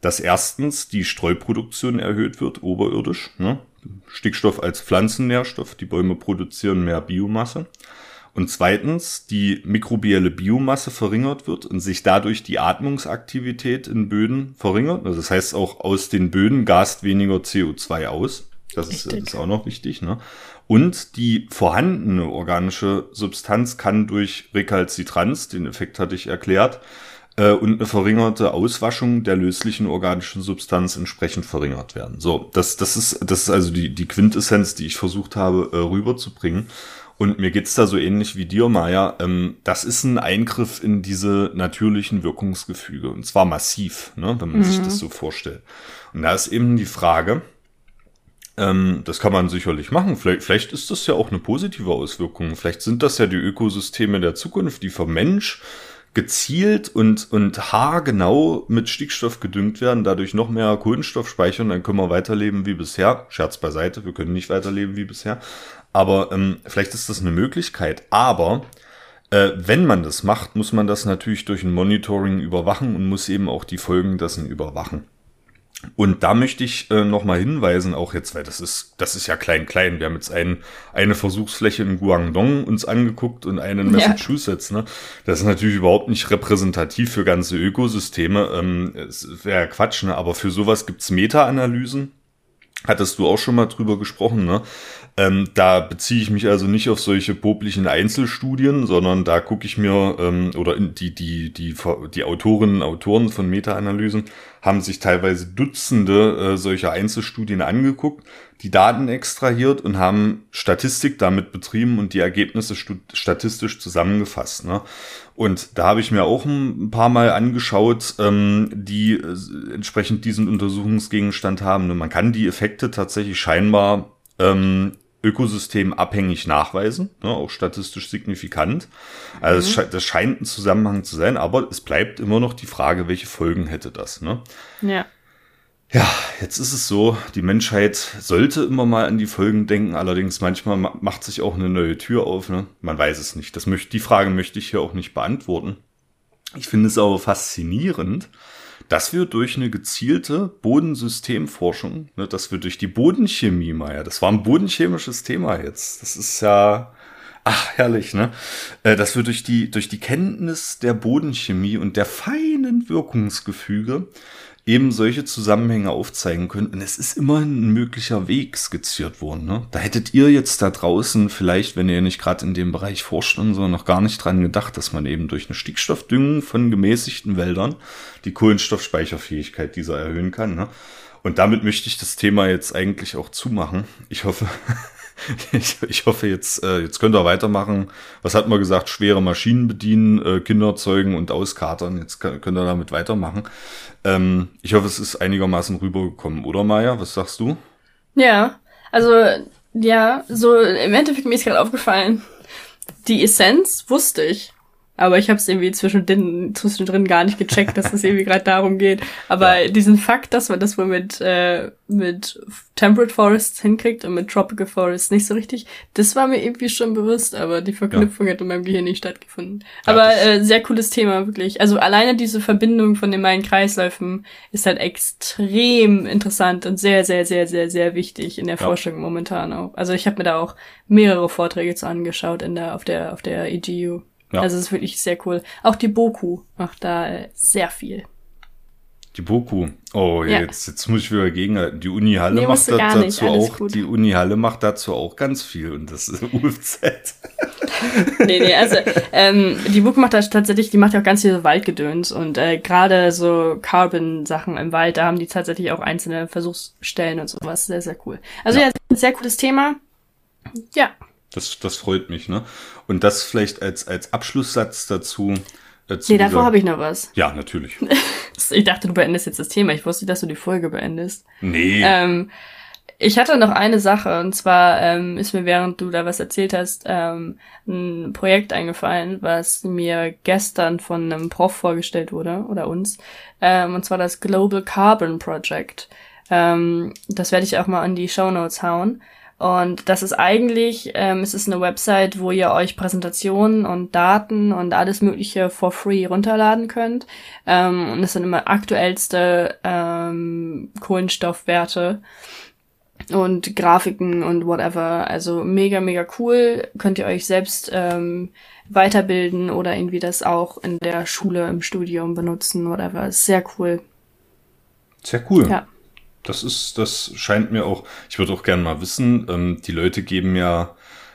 dass erstens die Streuproduktion erhöht wird, oberirdisch. Ne? Stickstoff als Pflanzennährstoff, die Bäume produzieren mehr Biomasse. Und zweitens, die mikrobielle Biomasse verringert wird und sich dadurch die Atmungsaktivität in Böden verringert. Also das heißt auch aus den Böden gast weniger CO2 aus. Das ist, ist auch noch wichtig. Ne? Und die vorhandene organische Substanz kann durch Rekalzitranz, den Effekt hatte ich erklärt, äh, und eine verringerte Auswaschung der löslichen organischen Substanz entsprechend verringert werden. So, das, das, ist, das ist also die, die Quintessenz, die ich versucht habe äh, rüberzubringen. Und mir geht's da so ähnlich wie dir, Maya. Ähm, das ist ein Eingriff in diese natürlichen Wirkungsgefüge. Und zwar massiv, ne, wenn man mhm. sich das so vorstellt. Und da ist eben die Frage, ähm, das kann man sicherlich machen. Vielleicht, vielleicht ist das ja auch eine positive Auswirkung. Vielleicht sind das ja die Ökosysteme der Zukunft, die vom Mensch gezielt und, und haargenau mit Stickstoff gedüngt werden, dadurch noch mehr Kohlenstoff speichern, dann können wir weiterleben wie bisher. Scherz beiseite, wir können nicht weiterleben wie bisher. Aber ähm, vielleicht ist das eine Möglichkeit. Aber äh, wenn man das macht, muss man das natürlich durch ein Monitoring überwachen und muss eben auch die Folgen dessen überwachen. Und da möchte ich äh, nochmal hinweisen, auch jetzt, weil das ist, das ist ja klein, klein. Wir haben jetzt ein, eine Versuchsfläche in Guangdong uns angeguckt und eine in Massachusetts. Ja. Ne? Das ist natürlich überhaupt nicht repräsentativ für ganze Ökosysteme. Ähm, es wäre Quatsch, ne? aber für sowas gibt's Meta-Analysen. Hattest du auch schon mal drüber gesprochen, ne? Ähm, da beziehe ich mich also nicht auf solche poplichen Einzelstudien, sondern da gucke ich mir, ähm, oder die, die, die, die Autorinnen und Autoren von Meta-Analysen haben sich teilweise Dutzende äh, solcher Einzelstudien angeguckt, die Daten extrahiert und haben Statistik damit betrieben und die Ergebnisse statistisch zusammengefasst. Ne? Und da habe ich mir auch ein paar Mal angeschaut, ähm, die äh, entsprechend diesen Untersuchungsgegenstand haben. Ne? Man kann die Effekte tatsächlich scheinbar ähm, ökosystemabhängig nachweisen, ne, auch statistisch signifikant. Also mhm. das, das, scheint ein Zusammenhang zu sein, aber es bleibt immer noch die Frage, welche Folgen hätte das. Ne? Ja. Ja, jetzt ist es so, die Menschheit sollte immer mal an die Folgen denken, allerdings manchmal macht sich auch eine neue Tür auf. Ne? Man weiß es nicht. Das möchte, die Frage möchte ich hier auch nicht beantworten. Ich finde es aber faszinierend, dass wir durch eine gezielte Bodensystemforschung, ne, dass wir durch die Bodenchemie, Meier, das war ein bodenchemisches Thema jetzt. Das ist ja, ach, herrlich, ne? Äh, dass wir durch die, durch die Kenntnis der Bodenchemie und der feinen Wirkungsgefüge eben solche Zusammenhänge aufzeigen können. Und es ist immerhin ein möglicher Weg skizziert worden. Ne? Da hättet ihr jetzt da draußen vielleicht, wenn ihr nicht gerade in dem Bereich forscht und so, noch gar nicht dran gedacht, dass man eben durch eine Stickstoffdüngung von gemäßigten Wäldern die Kohlenstoffspeicherfähigkeit dieser erhöhen kann. Ne? Und damit möchte ich das Thema jetzt eigentlich auch zumachen. Ich hoffe, ich, ich hoffe, jetzt, äh, jetzt könnt ihr weitermachen. Was hat man gesagt? Schwere Maschinen bedienen, äh, Kinder zeugen und auskatern. Jetzt könnt ihr damit weitermachen. Ähm, ich hoffe, es ist einigermaßen rübergekommen, oder Maya? Was sagst du? Ja, also ja, so im Endeffekt mir ist gerade aufgefallen. Die Essenz wusste ich. Aber ich habe es irgendwie zwischendrin, zwischendrin gar nicht gecheckt, dass es irgendwie gerade darum geht. Aber ja. diesen Fakt, dass man das wohl mit, äh, mit Temperate Forests hinkriegt und mit Tropical Forests nicht so richtig, das war mir irgendwie schon bewusst, aber die Verknüpfung ja. hat in meinem Gehirn nicht stattgefunden. Ja, aber äh, sehr cooles Thema, wirklich. Also alleine diese Verbindung von den beiden Kreisläufen ist halt extrem interessant und sehr, sehr, sehr, sehr, sehr wichtig in der Forschung momentan auch. Also ich habe mir da auch mehrere Vorträge zu angeschaut in der, auf der, auf der EGU. Ja. Also es ist wirklich sehr cool. Auch die Boku macht da äh, sehr viel. Die Boku. Oh, ja. jetzt, jetzt muss ich wieder gegenhalten. Die Uni Halle nee, macht dazu auch, gut. die Uni Halle macht dazu auch ganz viel und das ist UFZ. nee, nee, also ähm, die Boku macht da tatsächlich, die macht ja auch ganz viel Waldgedöns und äh, gerade so Carbon-Sachen im Wald, da haben die tatsächlich auch einzelne Versuchsstellen und sowas. Sehr, sehr cool. Also ja, ja ein sehr cooles Thema. Ja. Das, das freut mich, ne? Und das vielleicht als, als Abschlusssatz dazu. Äh, nee, davor habe ich noch was. Ja, natürlich. ich dachte, du beendest jetzt das Thema. Ich wusste, dass du die Folge beendest. Nee. Ähm, ich hatte noch eine Sache, und zwar ähm, ist mir, während du da was erzählt hast, ähm, ein Projekt eingefallen, was mir gestern von einem Prof vorgestellt wurde, oder uns, ähm, und zwar das Global Carbon Project. Ähm, das werde ich auch mal an die Show Notes hauen. Und das ist eigentlich, ähm, es ist eine Website, wo ihr euch Präsentationen und Daten und alles Mögliche for free runterladen könnt. Ähm, und es sind immer aktuellste ähm, Kohlenstoffwerte und Grafiken und whatever. Also mega, mega cool. Könnt ihr euch selbst ähm, weiterbilden oder irgendwie das auch in der Schule, im Studium benutzen, whatever. Ist sehr cool. Sehr cool. Ja. Das ist, das scheint mir auch, ich würde auch gerne mal wissen, ähm, die Leute geben ja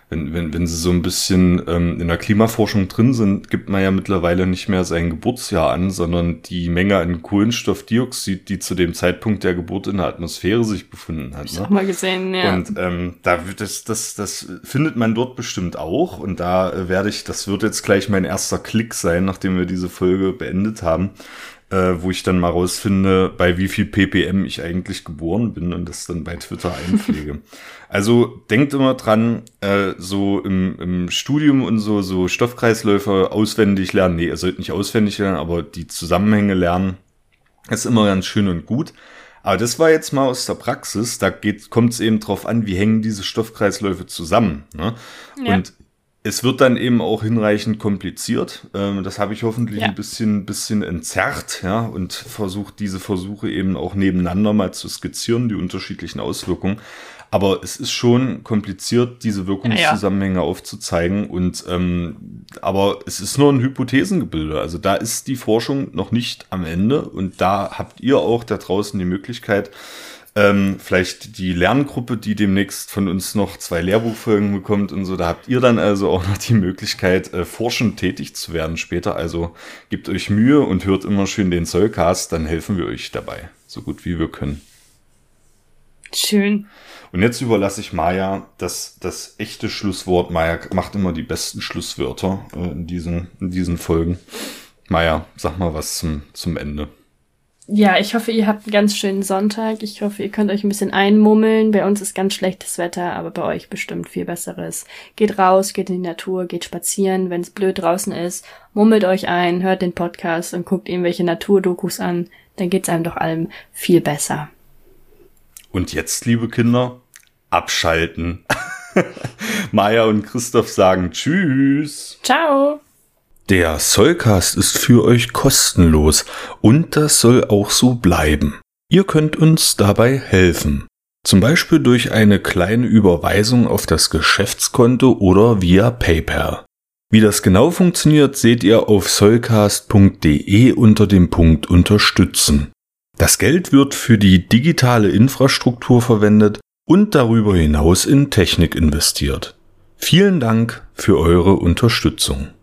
wenn, wenn, wenn sie so ein bisschen ähm, in der Klimaforschung drin sind, gibt man ja mittlerweile nicht mehr sein Geburtsjahr an, sondern die Menge an Kohlenstoffdioxid, die zu dem Zeitpunkt der Geburt in der Atmosphäre sich befunden hat. Ich ne? auch mal gesehen, ja. Und ähm, da wird das, das, das findet man dort bestimmt auch. Und da äh, werde ich, das wird jetzt gleich mein erster Klick sein, nachdem wir diese Folge beendet haben äh, wo ich dann mal rausfinde, bei wie viel ppm ich eigentlich geboren bin und das dann bei Twitter einpflege. also denkt immer dran, äh, so im, im Studium und so, so Stoffkreisläufe auswendig lernen. Nee, ihr sollt nicht auswendig lernen, aber die Zusammenhänge lernen ist immer ganz schön und gut. Aber das war jetzt mal aus der Praxis. Da kommt es eben drauf an, wie hängen diese Stoffkreisläufe zusammen. Ne? Ja. Und es wird dann eben auch hinreichend kompliziert. Ähm, das habe ich hoffentlich ja. ein bisschen, bisschen entzerrt, ja, und versucht diese Versuche eben auch nebeneinander mal zu skizzieren, die unterschiedlichen Auswirkungen. Aber es ist schon kompliziert, diese Wirkungszusammenhänge ja, ja. aufzuzeigen. Und ähm, aber es ist nur ein Hypothesengebilde. Also da ist die Forschung noch nicht am Ende. Und da habt ihr auch da draußen die Möglichkeit, ähm, vielleicht die Lerngruppe, die demnächst von uns noch zwei Lehrbuchfolgen bekommt und so, da habt ihr dann also auch noch die Möglichkeit, äh, forschend tätig zu werden später. Also gebt euch Mühe und hört immer schön den Zollcast, dann helfen wir euch dabei, so gut wie wir können. Schön. Und jetzt überlasse ich Maya das, das echte Schlusswort. Maya macht immer die besten Schlusswörter äh, in, diesen, in diesen Folgen. Maya, sag mal was zum, zum Ende. Ja, ich hoffe, ihr habt einen ganz schönen Sonntag. Ich hoffe, ihr könnt euch ein bisschen einmummeln. Bei uns ist ganz schlechtes Wetter, aber bei euch bestimmt viel besseres. Geht raus, geht in die Natur, geht spazieren, wenn es blöd draußen ist. Mummelt euch ein, hört den Podcast und guckt irgendwelche Naturdokus an. Dann geht's einem doch allem viel besser. Und jetzt, liebe Kinder, abschalten. Maja und Christoph sagen Tschüss. Ciao. Der Sollcast ist für euch kostenlos und das soll auch so bleiben. Ihr könnt uns dabei helfen. Zum Beispiel durch eine kleine Überweisung auf das Geschäftskonto oder via PayPal. Wie das genau funktioniert, seht ihr auf sollcast.de unter dem Punkt Unterstützen. Das Geld wird für die digitale Infrastruktur verwendet und darüber hinaus in Technik investiert. Vielen Dank für eure Unterstützung.